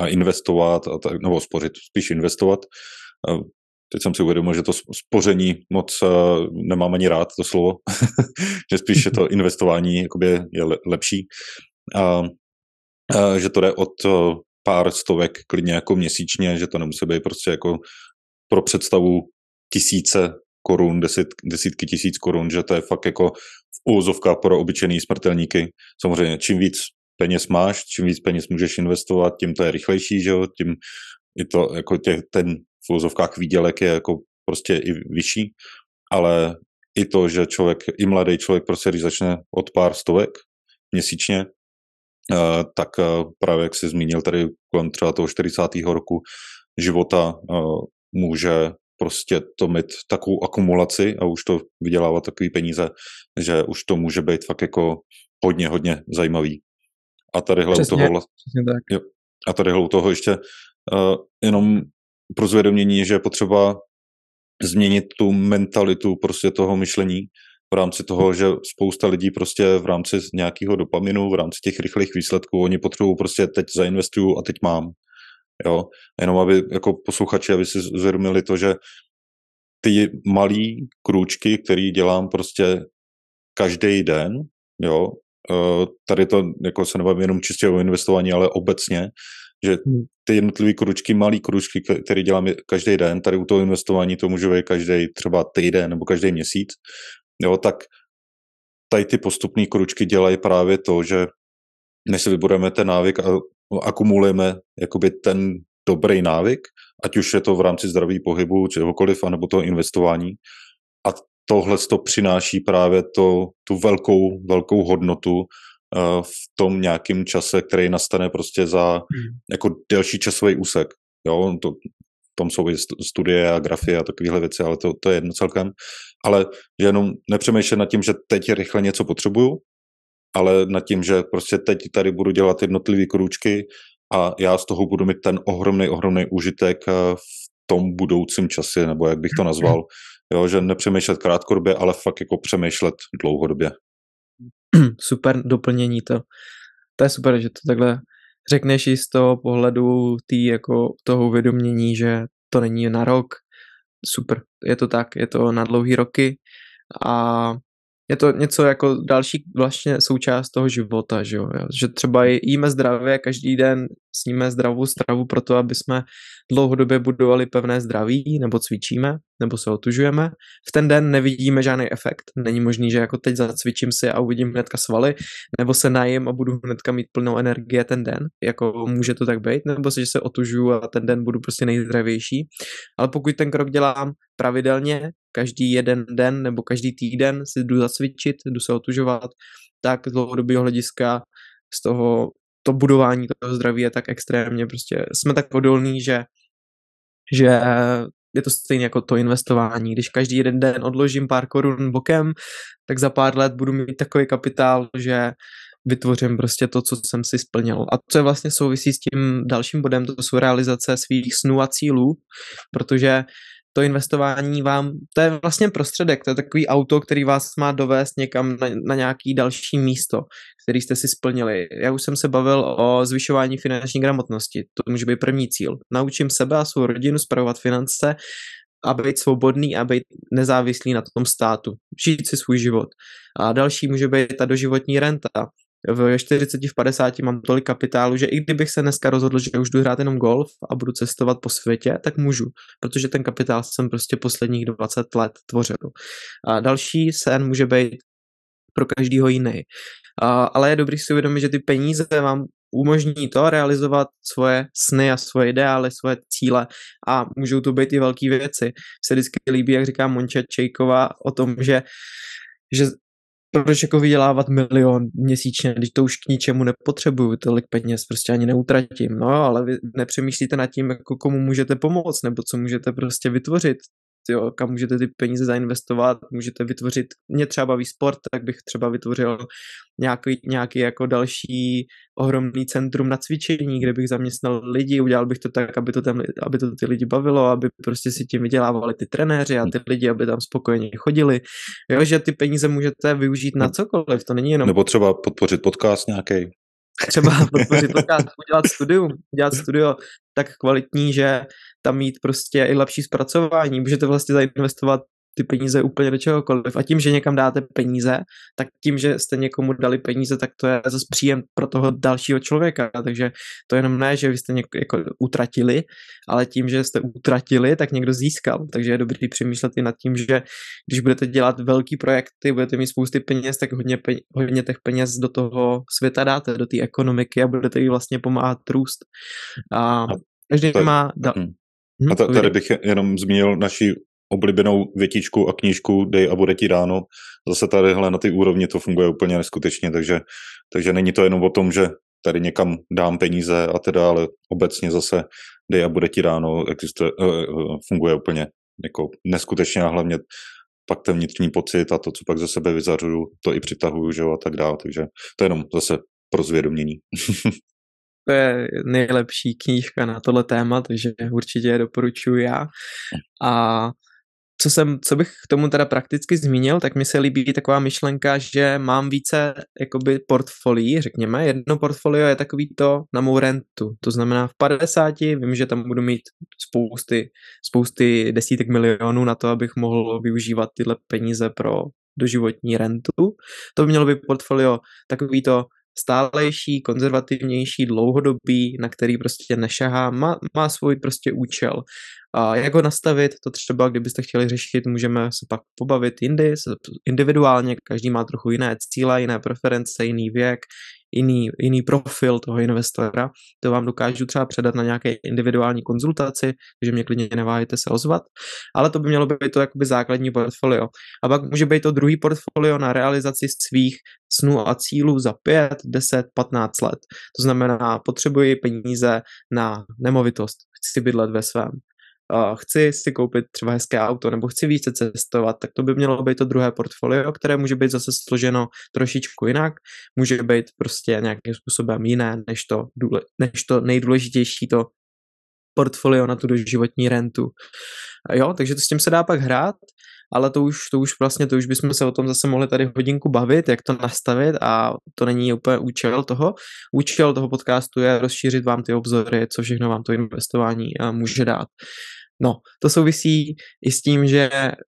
a investovat, a tak, nebo spořit, spíš investovat. Eh, teď jsem si uvědomil, že to spoření moc eh, nemám ani rád, to slovo, [LAUGHS] že spíš je to [LAUGHS] investování jakoby je lepší. A, a že to jde od pár stovek klidně jako měsíčně, že to nemusí být prostě jako pro představu tisíce korun, deset, desítky tisíc korun, že to je fakt jako v úzovkách pro obyčejný smrtelníky. Samozřejmě, čím víc peněz máš, čím víc peněz můžeš investovat, tím to je rychlejší, že jo, tím i to, jako tě, ten v úzovkách výdělek je jako prostě i vyšší, ale i to, že člověk, i mladý člověk prostě, když začne od pár stovek měsíčně, uh, tak uh, právě jak jsi zmínil tady kolem třeba toho 40. roku života uh, může prostě to mít takovou akumulaci a už to vydělávat takový peníze, že už to může být fakt jako hodně, hodně zajímavý. A tadyhle Přesně, u toho, přesně tak. Jo, a tadyhle u toho ještě uh, jenom pro zvědomění, že je potřeba změnit tu mentalitu prostě toho myšlení v rámci toho, že spousta lidí prostě v rámci nějakého dopaminu, v rámci těch rychlých výsledků, oni potřebují prostě teď zainvestuju a teď mám. Jo? Jenom aby jako posluchači, aby si zvědomili to, že ty malý krůčky, který dělám prostě každý den, jo, e, tady to jako se nebavím jenom čistě o investování, ale obecně, že hmm. ty jednotlivé kručky, malý kručky, které dělám každý den, tady u toho investování to může být každý třeba týden nebo každý měsíc, jo, tak tady ty postupné kručky dělají právě to, že než si vybudeme ten návyk a akumulujeme jakoby ten dobrý návyk, ať už je to v rámci zdraví pohybu, čehokoliv, anebo toho investování. A tohle to přináší právě to, tu velkou, velkou hodnotu uh, v tom nějakém čase, který nastane prostě za hmm. jako delší časový úsek. Jo, to, v tom jsou i studie a grafie a takovéhle věci, ale to, to je jedno celkem. Ale že jenom nepřemýšlet nad tím, že teď rychle něco potřebuju, ale nad tím, že prostě teď tady budu dělat jednotlivé krůčky a já z toho budu mít ten ohromný, ohromný užitek eh, v tom budoucím čase, nebo jak bych to nazval. Jo, že nepřemýšlet krátkodobě, ale fakt jako přemýšlet dlouhodobě. [CLEARS THROAT] Super doplnění to. To je super, že to takhle řekneš i z toho pohledu tý, jako toho uvědomění, že to není na rok. Super, je to tak, je to na dlouhý roky a je to něco jako další vlastně součást toho života, že jo? Že třeba jíme zdravě, každý den sníme zdravou stravu pro to, aby jsme dlouhodobě budovali pevné zdraví, nebo cvičíme, nebo se otužujeme. V ten den nevidíme žádný efekt. Není možný, že jako teď zacvičím si a uvidím hnedka svaly, nebo se najím a budu hnedka mít plnou energie ten den. Jako může to tak být, nebo se, že se otužuju a ten den budu prostě nejzdravější. Ale pokud ten krok dělám pravidelně, každý jeden den nebo každý týden si jdu zacvičit, jdu se otužovat, tak z dlouhodobého hlediska z toho to budování toho zdraví je tak extrémně prostě, jsme tak odolní, že, že je to stejně jako to investování. Když každý jeden den odložím pár korun bokem, tak za pár let budu mít takový kapitál, že vytvořím prostě to, co jsem si splnil. A co je vlastně souvisí s tím dalším bodem, to jsou realizace svých snů a cílů, protože to investování vám, to je vlastně prostředek, to je takový auto, který vás má dovést někam na, na nějaký další místo, který jste si splnili. Já už jsem se bavil o zvyšování finanční gramotnosti, to může být první cíl. Naučím sebe a svou rodinu spravovat finance a být svobodný a být nezávislý na tom státu, žít si svůj život. A další může být ta doživotní renta, v 40, v 50 mám tolik kapitálu, že i kdybych se dneska rozhodl, že už jdu hrát jenom golf a budu cestovat po světě, tak můžu, protože ten kapitál jsem prostě posledních 20 let tvořil. A další sen může být pro každýho jiný. A, ale je dobrý si uvědomit, že ty peníze vám umožní to realizovat svoje sny a svoje ideály, svoje cíle a můžou to být i velké věci. Se vždycky líbí, jak říká Monča Čejková o tom, že že proč jako vydělávat milion měsíčně, když to už k ničemu nepotřebuju, tolik peněz prostě ani neutratím, no ale vy nepřemýšlíte nad tím, jako komu můžete pomoct, nebo co můžete prostě vytvořit, jo, kam můžete ty peníze zainvestovat, můžete vytvořit, mě třeba baví sport, tak bych třeba vytvořil nějaký, nějaký jako další ohromný centrum na cvičení, kde bych zaměstnal lidi, udělal bych to tak, aby to, tam, aby to ty lidi bavilo, aby prostě si tím vydělávali ty trenéři a ty lidi, aby tam spokojeně chodili. Jo, že ty peníze můžete využít na cokoliv, to není jenom... Nebo třeba podpořit podcast nějaký. Třeba podpořit podcast, udělat studium, udělat studio tak kvalitní, že tam mít prostě i lepší zpracování. Můžete vlastně zainvestovat ty peníze úplně do čehokoliv. A tím, že někam dáte peníze, tak tím, že jste někomu dali peníze, tak to je zase příjem pro toho dalšího člověka. Takže to jenom ne, že vy jste něko, jako utratili, ale tím, že jste utratili, tak někdo získal. Takže je dobrý přemýšlet i nad tím, že když budete dělat velký projekty, budete mít spousty peněz, tak hodně, peněz, hodně těch peněz do toho světa dáte, do té ekonomiky a budete jí vlastně pomáhat růst. A každý má... Da- hmm. A tady bych jenom zmínil naši oblíbenou větičku a knížku Dej a bude ti ráno. Zase tadyhle na ty úrovni to funguje úplně neskutečně, takže, takže není to jenom o tom, že tady někam dám peníze a teda, ale obecně zase Dej a bude ti ráno existuje, uh, funguje úplně jako neskutečně a hlavně pak ten vnitřní pocit a to, co pak ze sebe vyzařuju, to i přitahuju, že a tak dále, takže to je jenom zase pro zvědomění. [LAUGHS] to je nejlepší knížka na tohle téma, takže určitě je doporučuji já. A co, jsem, co bych k tomu teda prakticky zmínil, tak mi se líbí taková myšlenka, že mám více jakoby portfolií, řekněme. Jedno portfolio je takový to na mou rentu. To znamená v 50 vím, že tam budu mít spousty, spousty desítek milionů na to, abych mohl využívat tyhle peníze pro doživotní rentu. To by mělo být portfolio takový to stálejší, konzervativnější, dlouhodobý, na který prostě nešahá, má, má svůj prostě účel. A jak ho nastavit, to třeba, kdybyste chtěli řešit, můžeme se pak pobavit jindy, individuálně, každý má trochu jiné cíle, jiné preference, jiný věk, jiný, jiný profil toho investora. To vám dokážu třeba předat na nějaké individuální konzultaci, takže mě klidně neváhejte se ozvat. Ale to by mělo být to jakoby základní portfolio. A pak může být to druhý portfolio na realizaci svých snů a cílů za 5, 10, 15 let. To znamená, potřebuji peníze na nemovitost, chci bydlet ve svém chci si koupit třeba hezké auto nebo chci více cestovat, tak to by mělo být to druhé portfolio, které může být zase složeno trošičku jinak, může být prostě nějakým způsobem jiné než to, než to nejdůležitější to portfolio na tu doživotní rentu. Jo, takže to s tím se dá pak hrát, ale to už, to už vlastně, to už bychom se o tom zase mohli tady hodinku bavit, jak to nastavit a to není úplně účel toho. Účel toho podcastu je rozšířit vám ty obzory, co všechno vám to investování může dát. No, to souvisí i s tím, že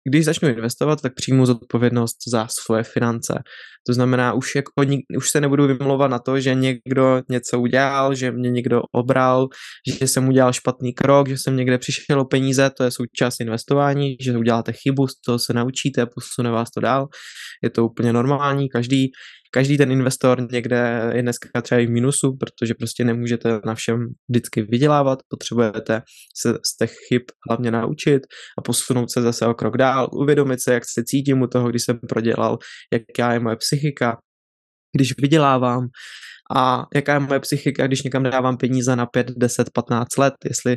když začnu investovat, tak přijmu zodpovědnost za svoje finance. To znamená, už, jako, už se nebudu vymlouvat na to, že někdo něco udělal, že mě někdo obral, že jsem udělal špatný krok, že jsem někde přišel o peníze, to je součást investování, že uděláte chybu, z toho se naučíte, posune vás to dál. Je to úplně normální, každý každý ten investor někde je dneska třeba i v minusu, protože prostě nemůžete na všem vždycky vydělávat, potřebujete se z těch chyb hlavně naučit a posunout se zase o krok dál, uvědomit se, jak se cítím u toho, když jsem prodělal, jaká je moje psychika, když vydělávám a jaká je moje psychika, když někam dávám peníze na 5, 10, 15 let, jestli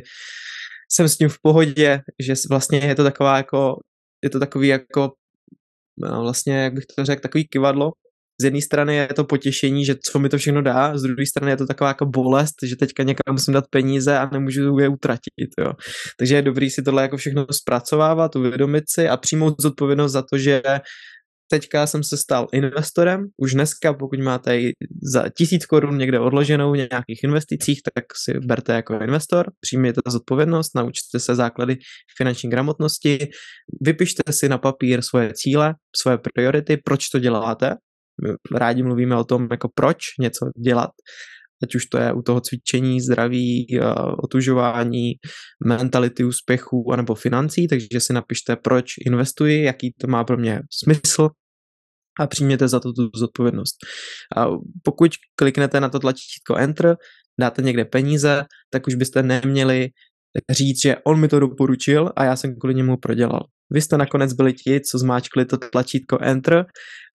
jsem s tím v pohodě, že vlastně je to taková jako, je to takový jako no, vlastně, jak bych to řekl, takový kivadlo, z jedné strany je to potěšení, že co mi to všechno dá, z druhé strany je to taková jako bolest, že teďka někam musím dát peníze a nemůžu je utratit. Jo. Takže je dobrý si tohle jako všechno zpracovávat, uvědomit si a přijmout zodpovědnost za to, že teďka jsem se stal investorem, už dneska, pokud máte za tisíc korun někde odloženou v nějakých investicích, tak si berte jako investor, přijměte zodpovědnost, naučte se základy finanční gramotnosti, vypište si na papír svoje cíle, svoje priority, proč to děláte, rádi mluvíme o tom, jako proč něco dělat, ať už to je u toho cvičení, zdraví, eh, otužování, mentality úspěchů anebo financí, takže si napište, proč investuji, jaký to má pro mě smysl a přijměte za to tu zodpovědnost. A pokud kliknete na to tlačítko Enter, dáte někde peníze, tak už byste neměli říct, že on mi to doporučil a já jsem kvůli němu prodělal. Vy jste nakonec byli ti, co zmáčkli to tlačítko Enter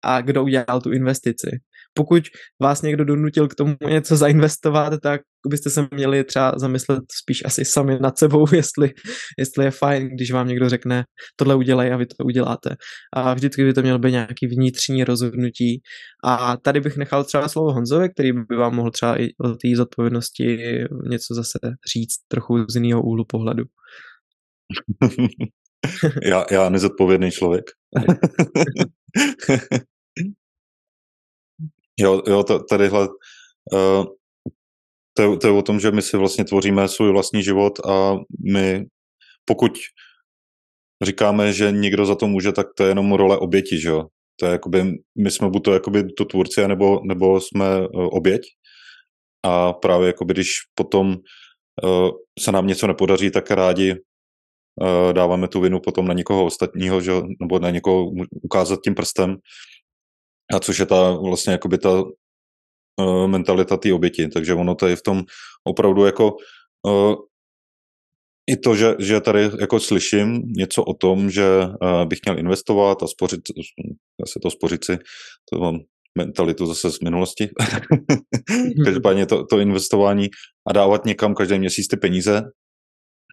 a kdo udělal tu investici. Pokud vás někdo donutil k tomu něco zainvestovat, tak byste se měli třeba zamyslet spíš asi sami nad sebou, [LAUGHS] jestli, jestli je fajn, když vám někdo řekne, tohle udělej a vy to uděláte. A vždycky by to mělo být nějaký vnitřní rozhodnutí. A tady bych nechal třeba slovo Honzovi, který by vám mohl třeba i o té zodpovědnosti něco zase říct trochu z jiného úhlu pohledu. [LAUGHS] já, já nezodpovědný člověk. [LAUGHS] jo, jo, tadyhle uh, to, je, to je o tom, že my si vlastně tvoříme svůj vlastní život a my, pokud říkáme, že někdo za to může, tak to je jenom role oběti, že jo. To je jakoby, my jsme buď to, jakoby to tvůrci, nebo, nebo jsme uh, oběť. A právě jakoby, když potom uh, se nám něco nepodaří, tak rádi uh, dáváme tu vinu potom na někoho ostatního, že, nebo na někoho ukázat tím prstem. A což je ta vlastně jakoby ta uh, mentalita té oběti. Takže ono tady v tom opravdu jako uh, i to, že, že tady jako slyším něco o tom, že uh, bych měl investovat a spořit, zase to spořit si, to mám mentalitu zase z minulosti. [LAUGHS] Každopádně to, to investování a dávat někam každý měsíc ty peníze,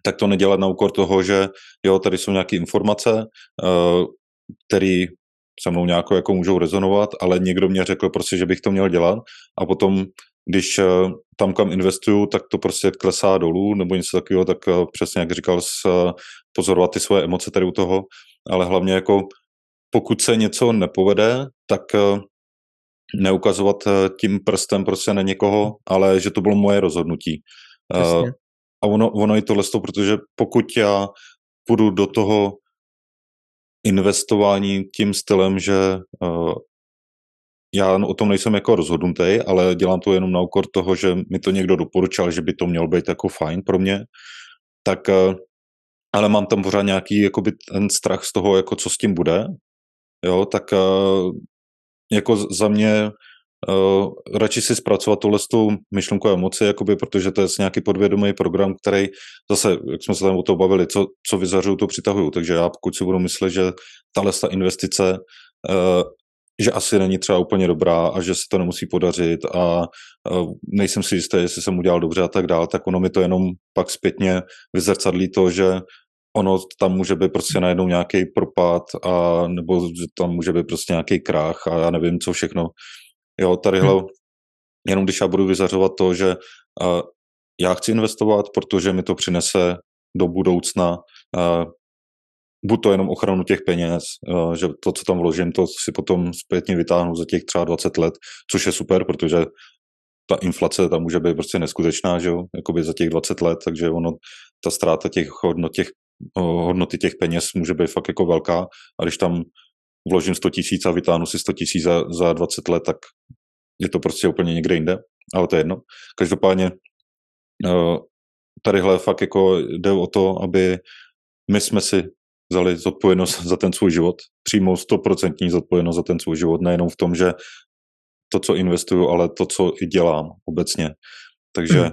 tak to nedělat na úkor toho, že jo, tady jsou nějaké informace, uh, které se mnou nějak jako můžou rezonovat, ale někdo mě řekl prostě, že bych to měl dělat a potom, když uh, tam, kam investuju, tak to prostě klesá dolů nebo něco takového, tak uh, přesně jak říkal, s, pozorovat ty svoje emoce tady u toho, ale hlavně jako pokud se něco nepovede, tak neukazovat tím prstem prostě na někoho, ale že to bylo moje rozhodnutí. Jasně. A ono, ono je tohle, protože pokud já půjdu do toho investování tím stylem, že uh, já o tom nejsem jako rozhodnutý, ale dělám to jenom na úkor toho, že mi to někdo doporučil, že by to mělo být jako fajn pro mě, tak uh, ale mám tam pořád nějaký jakoby ten strach z toho, jako co s tím bude, jo, tak uh, jako za mě Uh, radši si zpracovat tohle s tou myšlenkou a emoci, jakoby, protože to je nějaký podvědomý program, který zase, jak jsme se tam o toho bavili, co, co vyzařuju, to přitahuju. Takže já pokud si budu myslet, že tahle ta investice, uh, že asi není třeba úplně dobrá a že se to nemusí podařit a uh, nejsem si jistý, jestli jsem udělal dobře a tak dále, tak ono mi to jenom pak zpětně vyzrcadlí to, že ono tam může být prostě najednou nějaký propad a nebo tam může být prostě nějaký krach a já nevím, co všechno Jo, tadyhle, hmm. jenom když já budu vyzařovat to, že uh, já chci investovat, protože mi to přinese do budoucna uh, buď to jenom ochranu těch peněz, uh, že to, co tam vložím, to si potom zpětně vytáhnu za těch třeba 20 let, což je super, protože ta inflace tam může být prostě neskutečná, že jo, jakoby za těch 20 let, takže ono, ta ztráta těch hodnot, těch, hodnoty těch peněz může být fakt jako velká a když tam vložím 100 tisíc a vytáhnu si 100 tisíc za, za 20 let, tak je to prostě úplně někde jinde, ale to je jedno. Každopádně eh, tadyhle fakt jako jde o to, aby my jsme si vzali zodpovědnost za ten svůj život, přijmou stoprocentní zodpovědnost za ten svůj život, nejenom v tom, že to, co investuju, ale to, co i dělám obecně. Takže mm.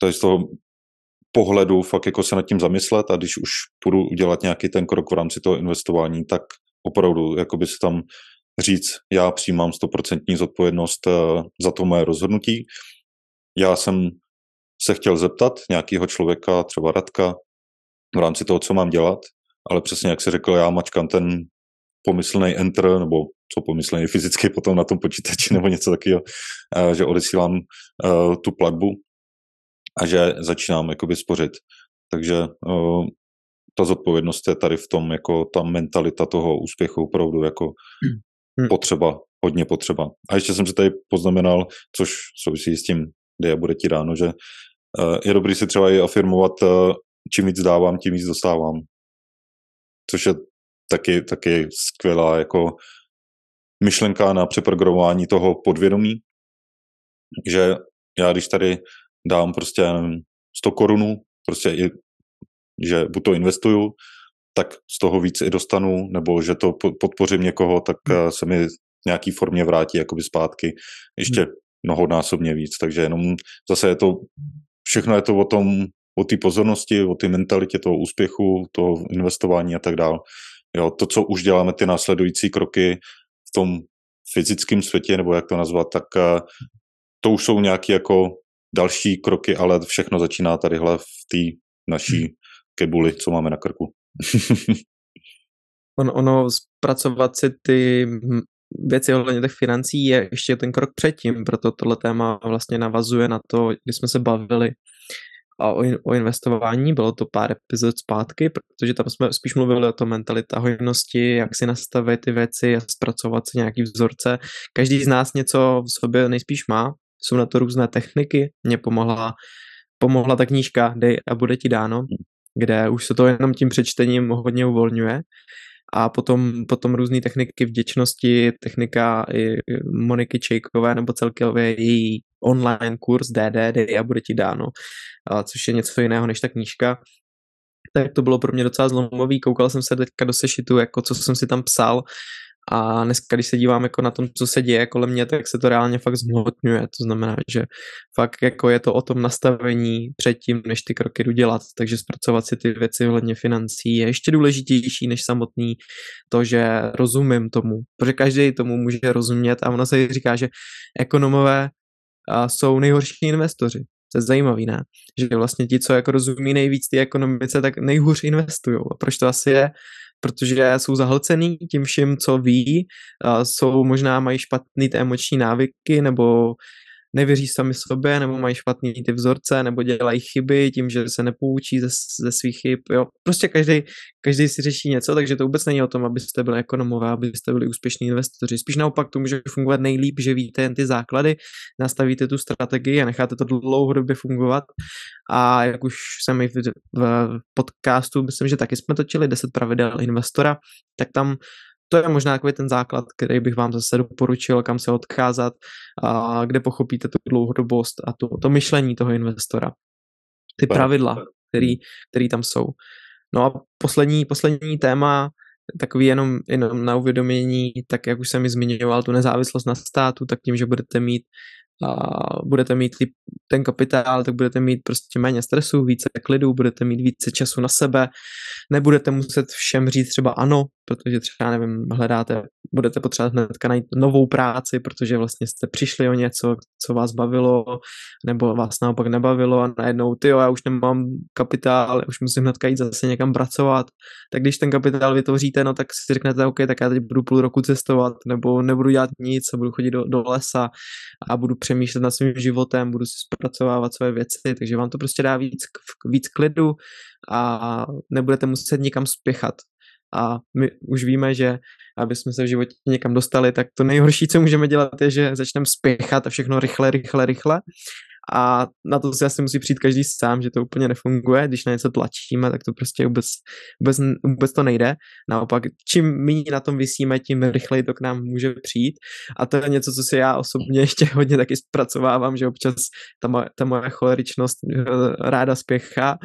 to je z toho pohledu fakt jako se nad tím zamyslet a když už půjdu udělat nějaký ten krok v rámci toho investování, tak opravdu jakoby se tam říct, já přijímám stoprocentní zodpovědnost eh, za to moje rozhodnutí. Já jsem se chtěl zeptat nějakého člověka, třeba Radka, v rámci toho, co mám dělat, ale přesně jak si řekl, já mačkám ten pomyslný enter, nebo co pomyslný [LAUGHS] fyzicky potom na tom počítači, nebo něco takového, eh, že odesílám uh, tu platbu a že začínám jakoby spořit. Takže ta zodpovědnost je tady v tom, jako ta mentalita toho úspěchu opravdu jako hmm. potřeba, hodně potřeba. A ještě jsem si tady poznamenal, což souvisí s tím, kde já bude ti ráno, že uh, je dobrý si třeba i afirmovat, uh, čím víc dávám, tím víc dostávám. Což je taky, taky skvělá jako myšlenka na přeprogramování toho podvědomí, že já když tady dám prostě 100 korunů, prostě i že buď to investuju, tak z toho víc i dostanu, nebo že to podpořím někoho, tak hmm. eh, se mi v nějaký formě vrátí jakoby zpátky ještě hmm. mnohonásobně víc. Takže jenom zase je to, všechno je to o tom, o té pozornosti, o té mentalitě toho úspěchu, toho investování a tak dále. Jo, to, co už děláme, ty následující kroky v tom fyzickém světě, nebo jak to nazvat, tak eh, to už jsou nějaké jako další kroky, ale všechno začíná tadyhle v té naší hmm kebuli, co máme na krku. [LAUGHS] on, ono zpracovat si ty věci ohledně těch financí je ještě ten krok předtím, proto tohle téma vlastně navazuje na to, když jsme se bavili a o, o investování, bylo to pár epizod zpátky, protože tam jsme spíš mluvili o tom mentalita hojnosti, jak si nastavit ty věci a zpracovat si nějaký vzorce. Každý z nás něco v sobě nejspíš má, jsou na to různé techniky, mě pomohla pomohla ta knížka Dej a bude ti dáno, kde už se to jenom tím přečtením hodně uvolňuje. A potom, potom různé techniky vděčnosti, technika i Moniky Čejkové nebo celkově její online kurz DD, a bude ti dáno, což je něco jiného než ta knížka. Tak to bylo pro mě docela zlomový, koukal jsem se teďka do sešitu, jako co jsem si tam psal a dneska, když se dívám jako na tom, co se děje kolem mě, tak se to reálně fakt zmotňuje. To znamená, že fakt jako je to o tom nastavení předtím, než ty kroky jdu dělat. Takže zpracovat si ty věci ohledně financí je ještě důležitější než samotný to, že rozumím tomu. Protože každý tomu může rozumět a ono se říká, že ekonomové jsou nejhorší investoři. To je zajímavý, ne? Že vlastně ti, co jako rozumí nejvíc té ekonomice, tak nejhůř investují. A proč to asi je? Protože jsou zahlcený tím vším, co ví, jsou možná mají špatný ty emoční návyky, nebo nevěří sami sobě, nebo mají špatný ty vzorce, nebo dělají chyby tím, že se nepoučí ze, ze svých chyb. Jo. Prostě každý, každý si řeší něco, takže to vůbec není o tom, abyste byli ekonomové, abyste byli úspěšní investoři. Spíš naopak to může fungovat nejlíp, že víte jen ty základy, nastavíte tu strategii a necháte to dlouhodobě fungovat. A jak už jsem i v, v podcastu, myslím, že taky jsme točili 10 pravidel investora, tak tam to je možná takový ten základ, který bych vám zase doporučil, kam se odcházet, a kde pochopíte tu dlouhodobost a tu, to myšlení toho investora. Ty pravidla, který, který tam jsou. No a poslední, poslední téma, takový jenom, jenom na uvědomění, tak jak už jsem mi zmiňoval, tu nezávislost na státu, tak tím, že budete mít budete mít ten kapitál, tak budete mít prostě méně stresu, více klidu, budete mít více času na sebe, nebudete muset všem říct třeba ano, protože třeba, nevím, hledáte, budete potřebovat hnedka najít novou práci, protože vlastně jste přišli o něco, co vás bavilo, nebo vás naopak nebavilo a najednou, ty já už nemám kapitál, už musím hnedka jít zase někam pracovat, tak když ten kapitál vytvoříte, no tak si řeknete, OK, tak já teď budu půl roku cestovat, nebo nebudu dělat nic, budu chodit do, do lesa a budu přemýšlet nad svým životem, budu si zpracovávat své věci, takže vám to prostě dá víc, víc klidu a nebudete muset nikam spěchat. A my už víme, že aby jsme se v životě někam dostali, tak to nejhorší, co můžeme dělat, je, že začneme spěchat a všechno rychle, rychle, rychle a na to si asi musí přijít každý sám, že to úplně nefunguje, když na něco tlačíme, tak to prostě vůbec, vůbec, vůbec to nejde. Naopak, čím méně na tom vysíme, tím rychleji to k nám může přijít a to je něco, co si já osobně [LAUGHS] ještě hodně taky zpracovávám, že občas ta moje, ta moje choleričnost eh, ráda spěchá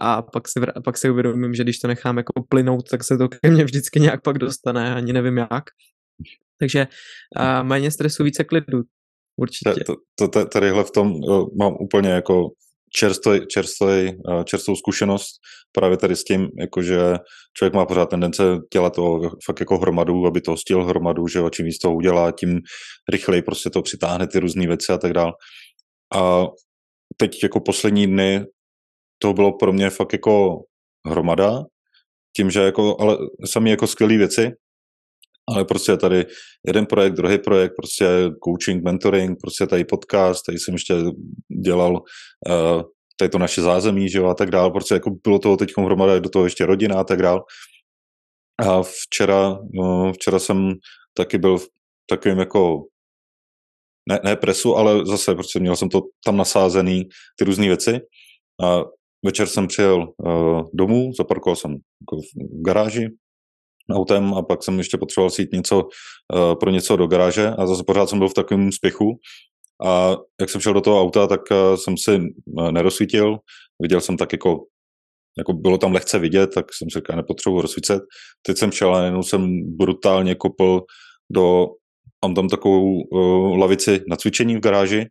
a pak si, pak si uvědomím, že když to nechám jako plynout, tak se to ke mně vždycky nějak pak dostane, ani nevím jak. Takže a méně stresu, více klidu. Určitě. To, to, tadyhle v tom mám úplně jako čerstvý, čerstvý, čerstvou zkušenost právě tady s tím, jako že člověk má pořád tendence dělat to fakt jako hromadu, aby to stihl hromadu, že čím víc toho udělá, tím rychleji prostě to přitáhne ty různé věci a tak dál. A teď jako poslední dny to bylo pro mě fakt jako hromada, tím, že jako, ale sami jako skvělé věci, ale prostě tady jeden projekt, druhý projekt, prostě coaching, mentoring, prostě tady podcast, tady jsem ještě dělal uh, tady to naše zázemí, že jo, a tak dál, prostě jako bylo toho teď hromada, do toho ještě rodina a tak dál. A včera, no, včera jsem taky byl v takovým jako ne, ne presu, ale zase prostě měl jsem to tam nasázený, ty různé věci. A večer jsem přijel uh, domů, zaparkoval jsem jako v garáži, autem a pak jsem ještě potřeboval si jít něco, uh, pro něco do garáže a zase pořád jsem byl v takovém spěchu a jak jsem šel do toho auta, tak uh, jsem si uh, nerozsvítil, viděl jsem tak jako jako bylo tam lehce vidět, tak jsem si říkal, nepotřebuji rozsvícet. Teď jsem šel a jenom jsem brutálně kopl do, mám tam takovou uh, lavici na cvičení v garáži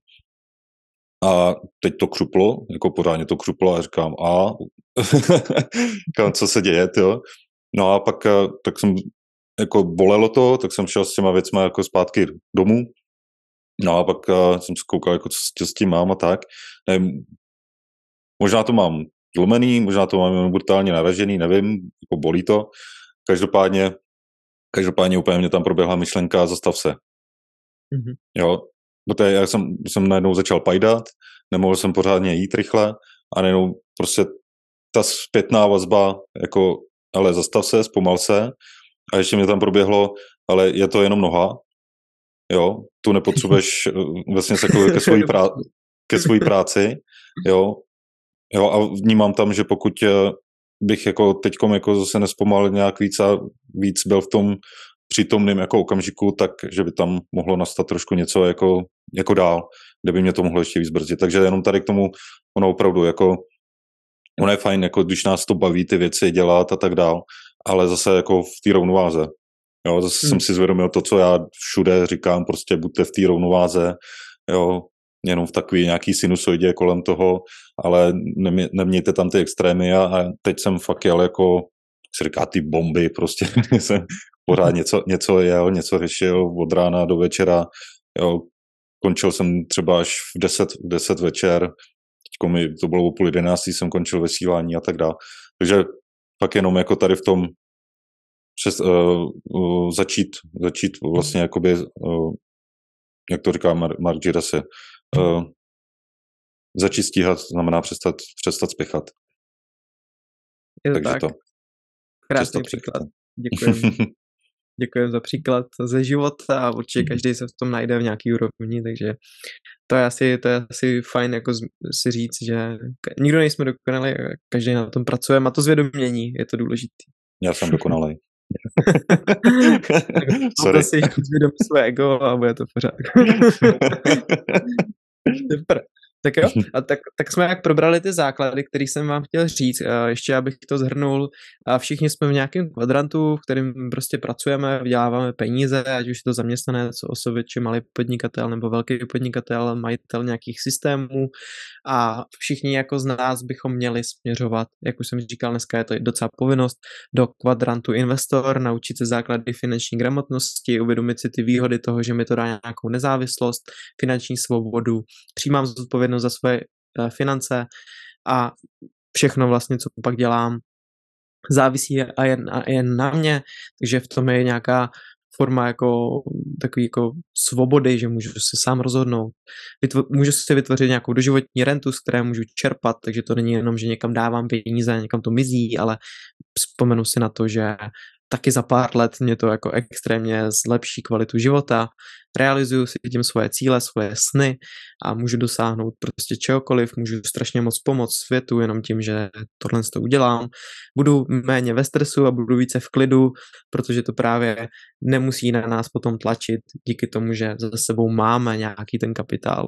a teď to křuplo, jako pořádně to křuplo a říkám, a [LAUGHS] co se děje, jo? No a pak eh, tak jsem, jako bolelo to, tak jsem šel s těma věcmi jako zpátky domů. No a pak uh, jsem se koukal, jako co s tím mám a tak. Nevím, možná to mám zlomený, možná to mám brutálně naražený, nevím, jako bolí to. Každopádně, každopádně úplně mě tam proběhla myšlenka, zastav se. Mm-hmm. Jo, protože já jsem, jsem najednou začal pajdat, nemohl jsem pořádně jít rychle a najednou prostě ta zpětná vazba jako ale zastav se, zpomal se. A ještě mě tam proběhlo, ale je to jenom noha, jo, tu nepotřebuješ [LAUGHS] eh, vlastně se ke svojí, prá- ke svojí práci, jo, jo, a vnímám tam, že pokud eh, bych jako teďkom jako zase nespomal nějak víc a víc byl v tom přítomným jako okamžiku, tak že by tam mohlo nastat trošku něco jako, jako dál, kde by mě to mohlo ještě víc brzdit. Takže jenom tady k tomu ono opravdu jako ono je fajn, jako když nás to baví ty věci dělat a tak dál, ale zase jako v té rovnováze. Jo, zase hmm. jsem si zvědomil to, co já všude říkám, prostě buďte v té rovnováze, jo, jenom v takový nějaký sinusoidě kolem toho, ale nemě, nemějte tam ty extrémy a, a teď jsem fakt jel jako, se říká, ty bomby, prostě [LAUGHS] jsem pořád něco, něco jel, něco řešil od rána do večera, jo, končil jsem třeba až v 10, v 10 večer, teď mi to bylo o půl jedenáctý, jsem končil vysílání a tak dále. Takže pak jenom jako tady v tom přes, uh, uh, začít, začít vlastně jakoby, uh, jak to říká Mar- Mark Girase, uh, začít stíhat znamená přestat, přestat spěchat. Je to Takže tak. to. Krásný příklad. Děkuji. [LAUGHS] Děkuji za příklad ze života a určitě mhm. každý se v tom najde v nějaký úrovni, takže to je asi, to je asi fajn jako si říct, že nikdo nejsme dokonalý, každý na tom pracuje a to zvědomění je to důležité. Já jsem dokonalý. [LAUGHS] Sorry. si zvědomí své ego a bude to pořád. [LAUGHS] Super. Tak jo, a tak, tak jsme jak probrali ty základy, které jsem vám chtěl říct. Ještě abych to zhrnul. Všichni jsme v nějakém kvadrantu, v kterém prostě pracujeme, vyděláváme peníze, ať už je to zaměstnanec, osoby, či malý podnikatel nebo velký podnikatel, majitel nějakých systémů. A všichni jako z nás bychom měli směřovat, jak už jsem říkal, dneska je to docela povinnost, do kvadrantu investor, naučit se základy finanční gramotnosti, uvědomit si ty výhody toho, že mi to dá nějakou nezávislost, finanční svobodu, přijímám zodpovědnost odpovědnost za svoje uh, finance a všechno vlastně, co pak dělám, závisí a jen, a jen na mě, takže v tom je nějaká forma jako takový jako svobody, že můžu se sám rozhodnout. Vytvo- můžu si vytvořit nějakou doživotní rentu, z které můžu čerpat, takže to není jenom, že někam dávám peníze, někam to mizí, ale vzpomenu si na to, že taky za pár let mě to jako extrémně zlepší kvalitu života, realizuju si tím svoje cíle, svoje sny a můžu dosáhnout prostě čehokoliv, můžu strašně moc pomoct světu jenom tím, že tohle to udělám. Budu méně ve stresu a budu více v klidu, protože to právě nemusí na nás potom tlačit díky tomu, že za sebou máme nějaký ten kapitál,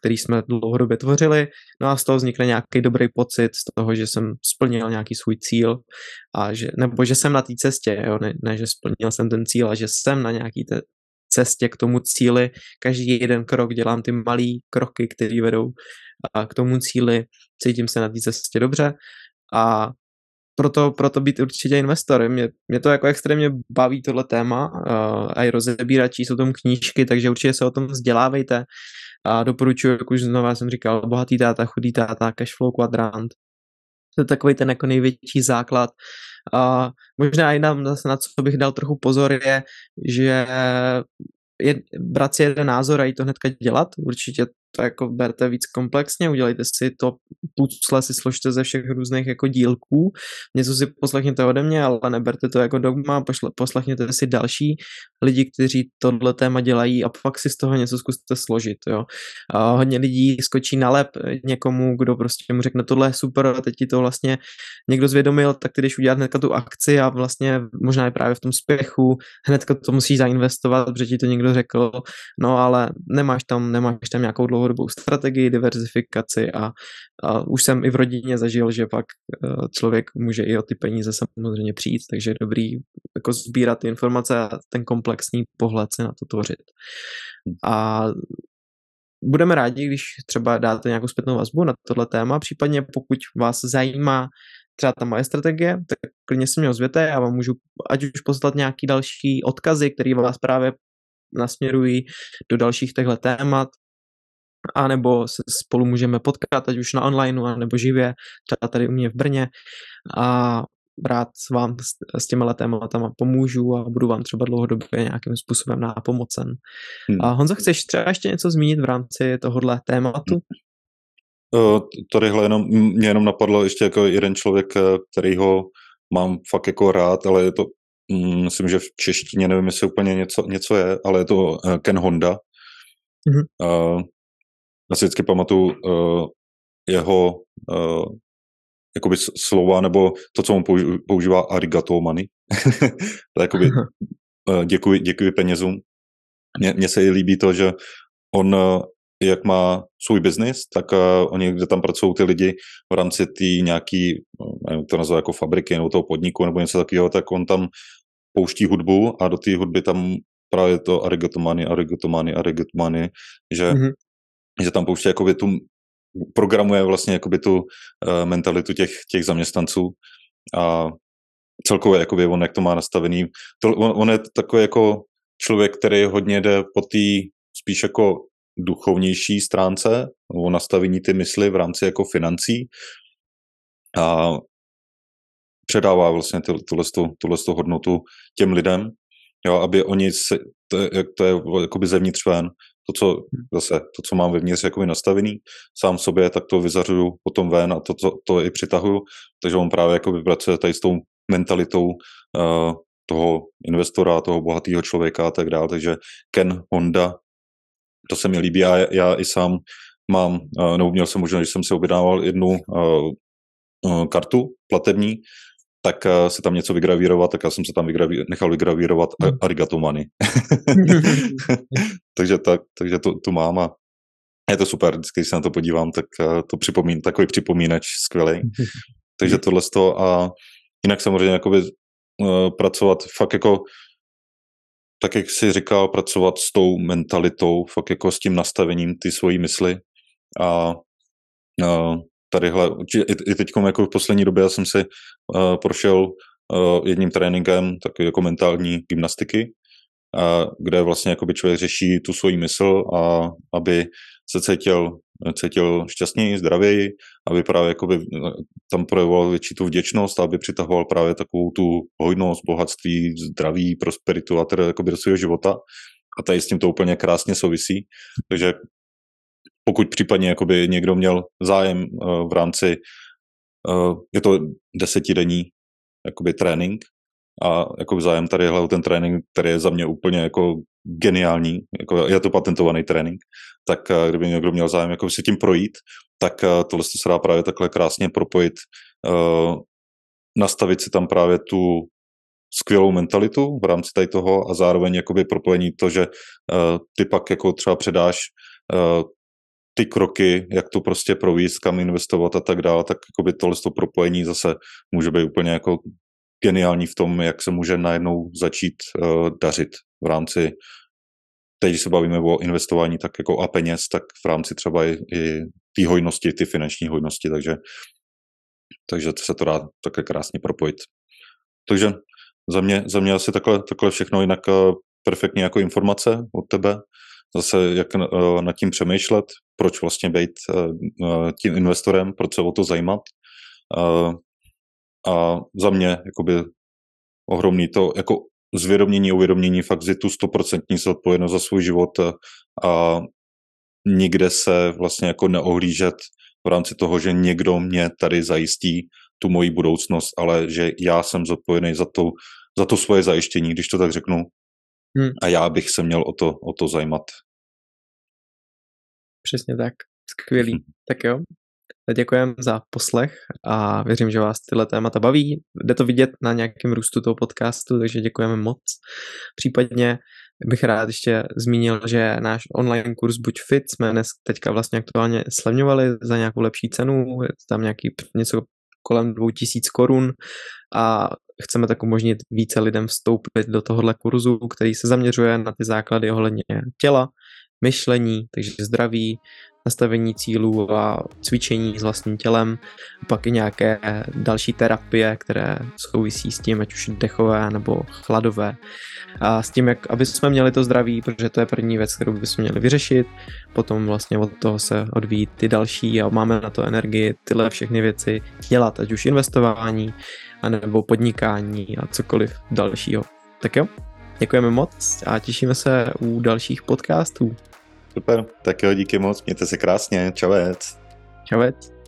který jsme dlouhodobě tvořili, no a z toho vznikne nějaký dobrý pocit z toho, že jsem splnil nějaký svůj cíl a že, nebo že jsem na té cestě, jo? Ne, ne, že splnil jsem ten cíl, a že jsem na nějaký te, cestě k tomu cíli. Každý jeden krok dělám ty malé kroky, které vedou k tomu cíli. Cítím se na té cestě dobře a proto, proto být určitě investorem. Mě, mě to jako extrémně baví tohle téma uh, a i rozebírači jsou tom knížky, takže určitě se o tom vzdělávejte a doporučuji, jak už znovu jsem říkal, bohatý táta, chudý táta, cashflow kvadrant. To je takový ten jako největší základ. A možná i nám zase na co bych dal trochu pozor je, že je, brát si jeden názor a jít to hnedka dělat. Určitě to jako berte víc komplexně, udělejte si to, pucle si složte ze všech různých jako dílků, něco si poslechněte ode mě, ale neberte to jako dogma, pošle, poslechněte si další lidi, kteří tohle téma dělají a pak si z toho něco zkuste složit, jo. A hodně lidí skočí na lep někomu, kdo prostě mu řekne, tohle je super a teď ti to vlastně někdo zvědomil, tak ty když udělat hnedka tu akci a vlastně možná je právě v tom spěchu, hnedka to musíš zainvestovat, protože ti to někdo řekl, no ale nemáš tam, nemáš tam nějakou dlouhodobou strategii, diverzifikaci a, a už jsem i v rodině zažil, že pak uh, člověk může i o ty peníze samozřejmě přijít, takže je dobrý jako sbírat ty informace a ten komplexní pohled se na to tvořit. A budeme rádi, když třeba dáte nějakou zpětnou vazbu na tohle téma, případně pokud vás zajímá třeba ta moje strategie, tak klidně se mě ozvěte, já vám můžu ať už poslat nějaký další odkazy, které vás právě nasměrují do dalších těchto témat, a nebo se spolu můžeme potkat, ať už na online, nebo živě, třeba tady u mě v Brně a rád vám s, s těmi tématama pomůžu a budu vám třeba dlouhodobě nějakým způsobem nápomocen. Hmm. A Honzo, chceš třeba ještě něco zmínit v rámci tohohle tématu? Uh, tadyhle jenom, mě jenom napadlo ještě jako jeden člověk, eh, který ho mám fakt jako rád, ale je to, mm, myslím, že v češtině nevím, jestli úplně něco, něco je, ale je to eh, Ken Honda. Mm-hmm. Já si vždycky pamatuju uh, jeho uh, jakoby slova, nebo to, co on používá arigato money. [LAUGHS] to je jakoby uh, [LAUGHS] děkuji, děkuji penězům. Mně se líbí to, že on, uh, jak má svůj biznis, tak uh, oni, kde tam pracují ty lidi v rámci té nějaký, nevím, to nazvat jako fabriky nebo toho podniku nebo něco takového, tak on tam pouští hudbu a do té hudby tam právě to arigato money, arigato money, arigato money, že mm-hmm že tam pouští jakoby tu, programuje vlastně jakoby tu uh, mentalitu těch, těch zaměstnanců a celkově jakoby on jak to má nastavený. To, on, on je takový jako člověk, který hodně jde po té spíš jako duchovnější stránce, o nastavení ty mysli v rámci jako financí a předává vlastně tuhle, tuhle hodnotu těm lidem, jo, aby oni, si, to, je, to je jakoby zevnitř ven, to, co zase, to, co mám vevnitř jakoby nastavený sám sobě, tak to vyzařuju potom ven a to, to, to i přitahuju, takže on právě jakoby pracuje tady s tou mentalitou uh, toho investora, toho bohatého člověka a tak dále, takže Ken Honda, to se mi líbí, já, já i sám mám, uh, nebo měl jsem možná, když jsem si objednával jednu uh, uh, kartu platební, tak uh, se tam něco vygravírovat, tak já jsem se tam vygraví, nechal vygravírovat hmm. arigato money. [LAUGHS] [LAUGHS] takže tak, takže to, to mám a je to super, vždycky, když se na to podívám, tak uh, to připomín, takový připomínač skvělý. [LAUGHS] takže tohle z toho a jinak samozřejmě jakoby uh, pracovat fakt jako tak, jak jsi říkal, pracovat s tou mentalitou, fakt jako s tím nastavením ty svojí mysli a uh, tadyhle, i, i teď jako v poslední době já jsem si uh, prošel uh, jedním tréninkem takový jako mentální gymnastiky, uh, kde vlastně jakoby člověk řeší tu svoji mysl a aby se cítil, cítil šťastněji, zdravěji, aby právě jakoby tam projevoval větší tu vděčnost, aby přitahoval právě takovou tu hojnost, bohatství, zdraví, prosperitu a teda jakoby do svého života. A tady s tím to úplně krásně souvisí. Takže pokud případně jakoby někdo měl zájem uh, v rámci, uh, je to desetidenní jakoby trénink. A jakoby zájem tady je ten trénink, který je za mě úplně jako geniální, jako je to patentovaný trénink, tak uh, kdyby někdo měl zájem jako si tím projít, tak tohle se dá právě takhle krásně propojit, nastavit si tam právě tu skvělou mentalitu v rámci tady toho a zároveň jakoby propojení to, že ty pak jako třeba předáš ty kroky, jak to prostě províst, kam investovat a tak dále, tak by tohle to propojení zase může být úplně jako geniální v tom, jak se může najednou začít uh, dařit v rámci, teď když se bavíme o investování tak jako a peněz, tak v rámci třeba i, i té hojnosti, ty finanční hojnosti, takže, takže se to dá také krásně propojit. Takže za mě, za mě asi takhle, takhle všechno, jinak uh, perfektní jako informace od tebe zase jak uh, nad tím přemýšlet, proč vlastně být uh, tím investorem, proč se o to zajímat. A za mě jakoby ohromný to jako zvědomění, uvědomění fakt tu stoprocentní zodpovědnost za svůj život a nikde se vlastně jako neohlížet v rámci toho, že někdo mě tady zajistí tu moji budoucnost, ale že já jsem zodpovědný za to, za to svoje zajištění, když to tak řeknu, Hmm. A já bych se měl o to, o to zajímat. Přesně tak. Skvělý. Hmm. [LAUGHS] Tak jo. Děkujeme za poslech a věřím, že vás tyhle témata baví. Jde to vidět na nějakém růstu toho podcastu, takže děkujeme moc. Případně bych rád ještě zmínil, že náš online kurz Buď Fit jsme dnes teďka vlastně aktuálně slevňovali za nějakou lepší cenu, je tam nějaký něco kolem 2000 korun a chceme tak umožnit více lidem vstoupit do tohohle kurzu, který se zaměřuje na ty základy ohledně těla, myšlení, takže zdraví, nastavení cílů a cvičení s vlastním tělem, pak i nějaké další terapie, které souvisí s tím, ať už dechové nebo chladové. A s tím, jak aby jsme měli to zdraví, protože to je první věc, kterou bychom měli vyřešit, potom vlastně od toho se odvíjí ty další a máme na to energii tyhle všechny věci dělat, ať už investování, anebo podnikání a cokoliv dalšího. Tak jo, děkujeme moc a těšíme se u dalších podcastů. Super, tak jo, díky moc, mějte se krásně, čavec. Čavec.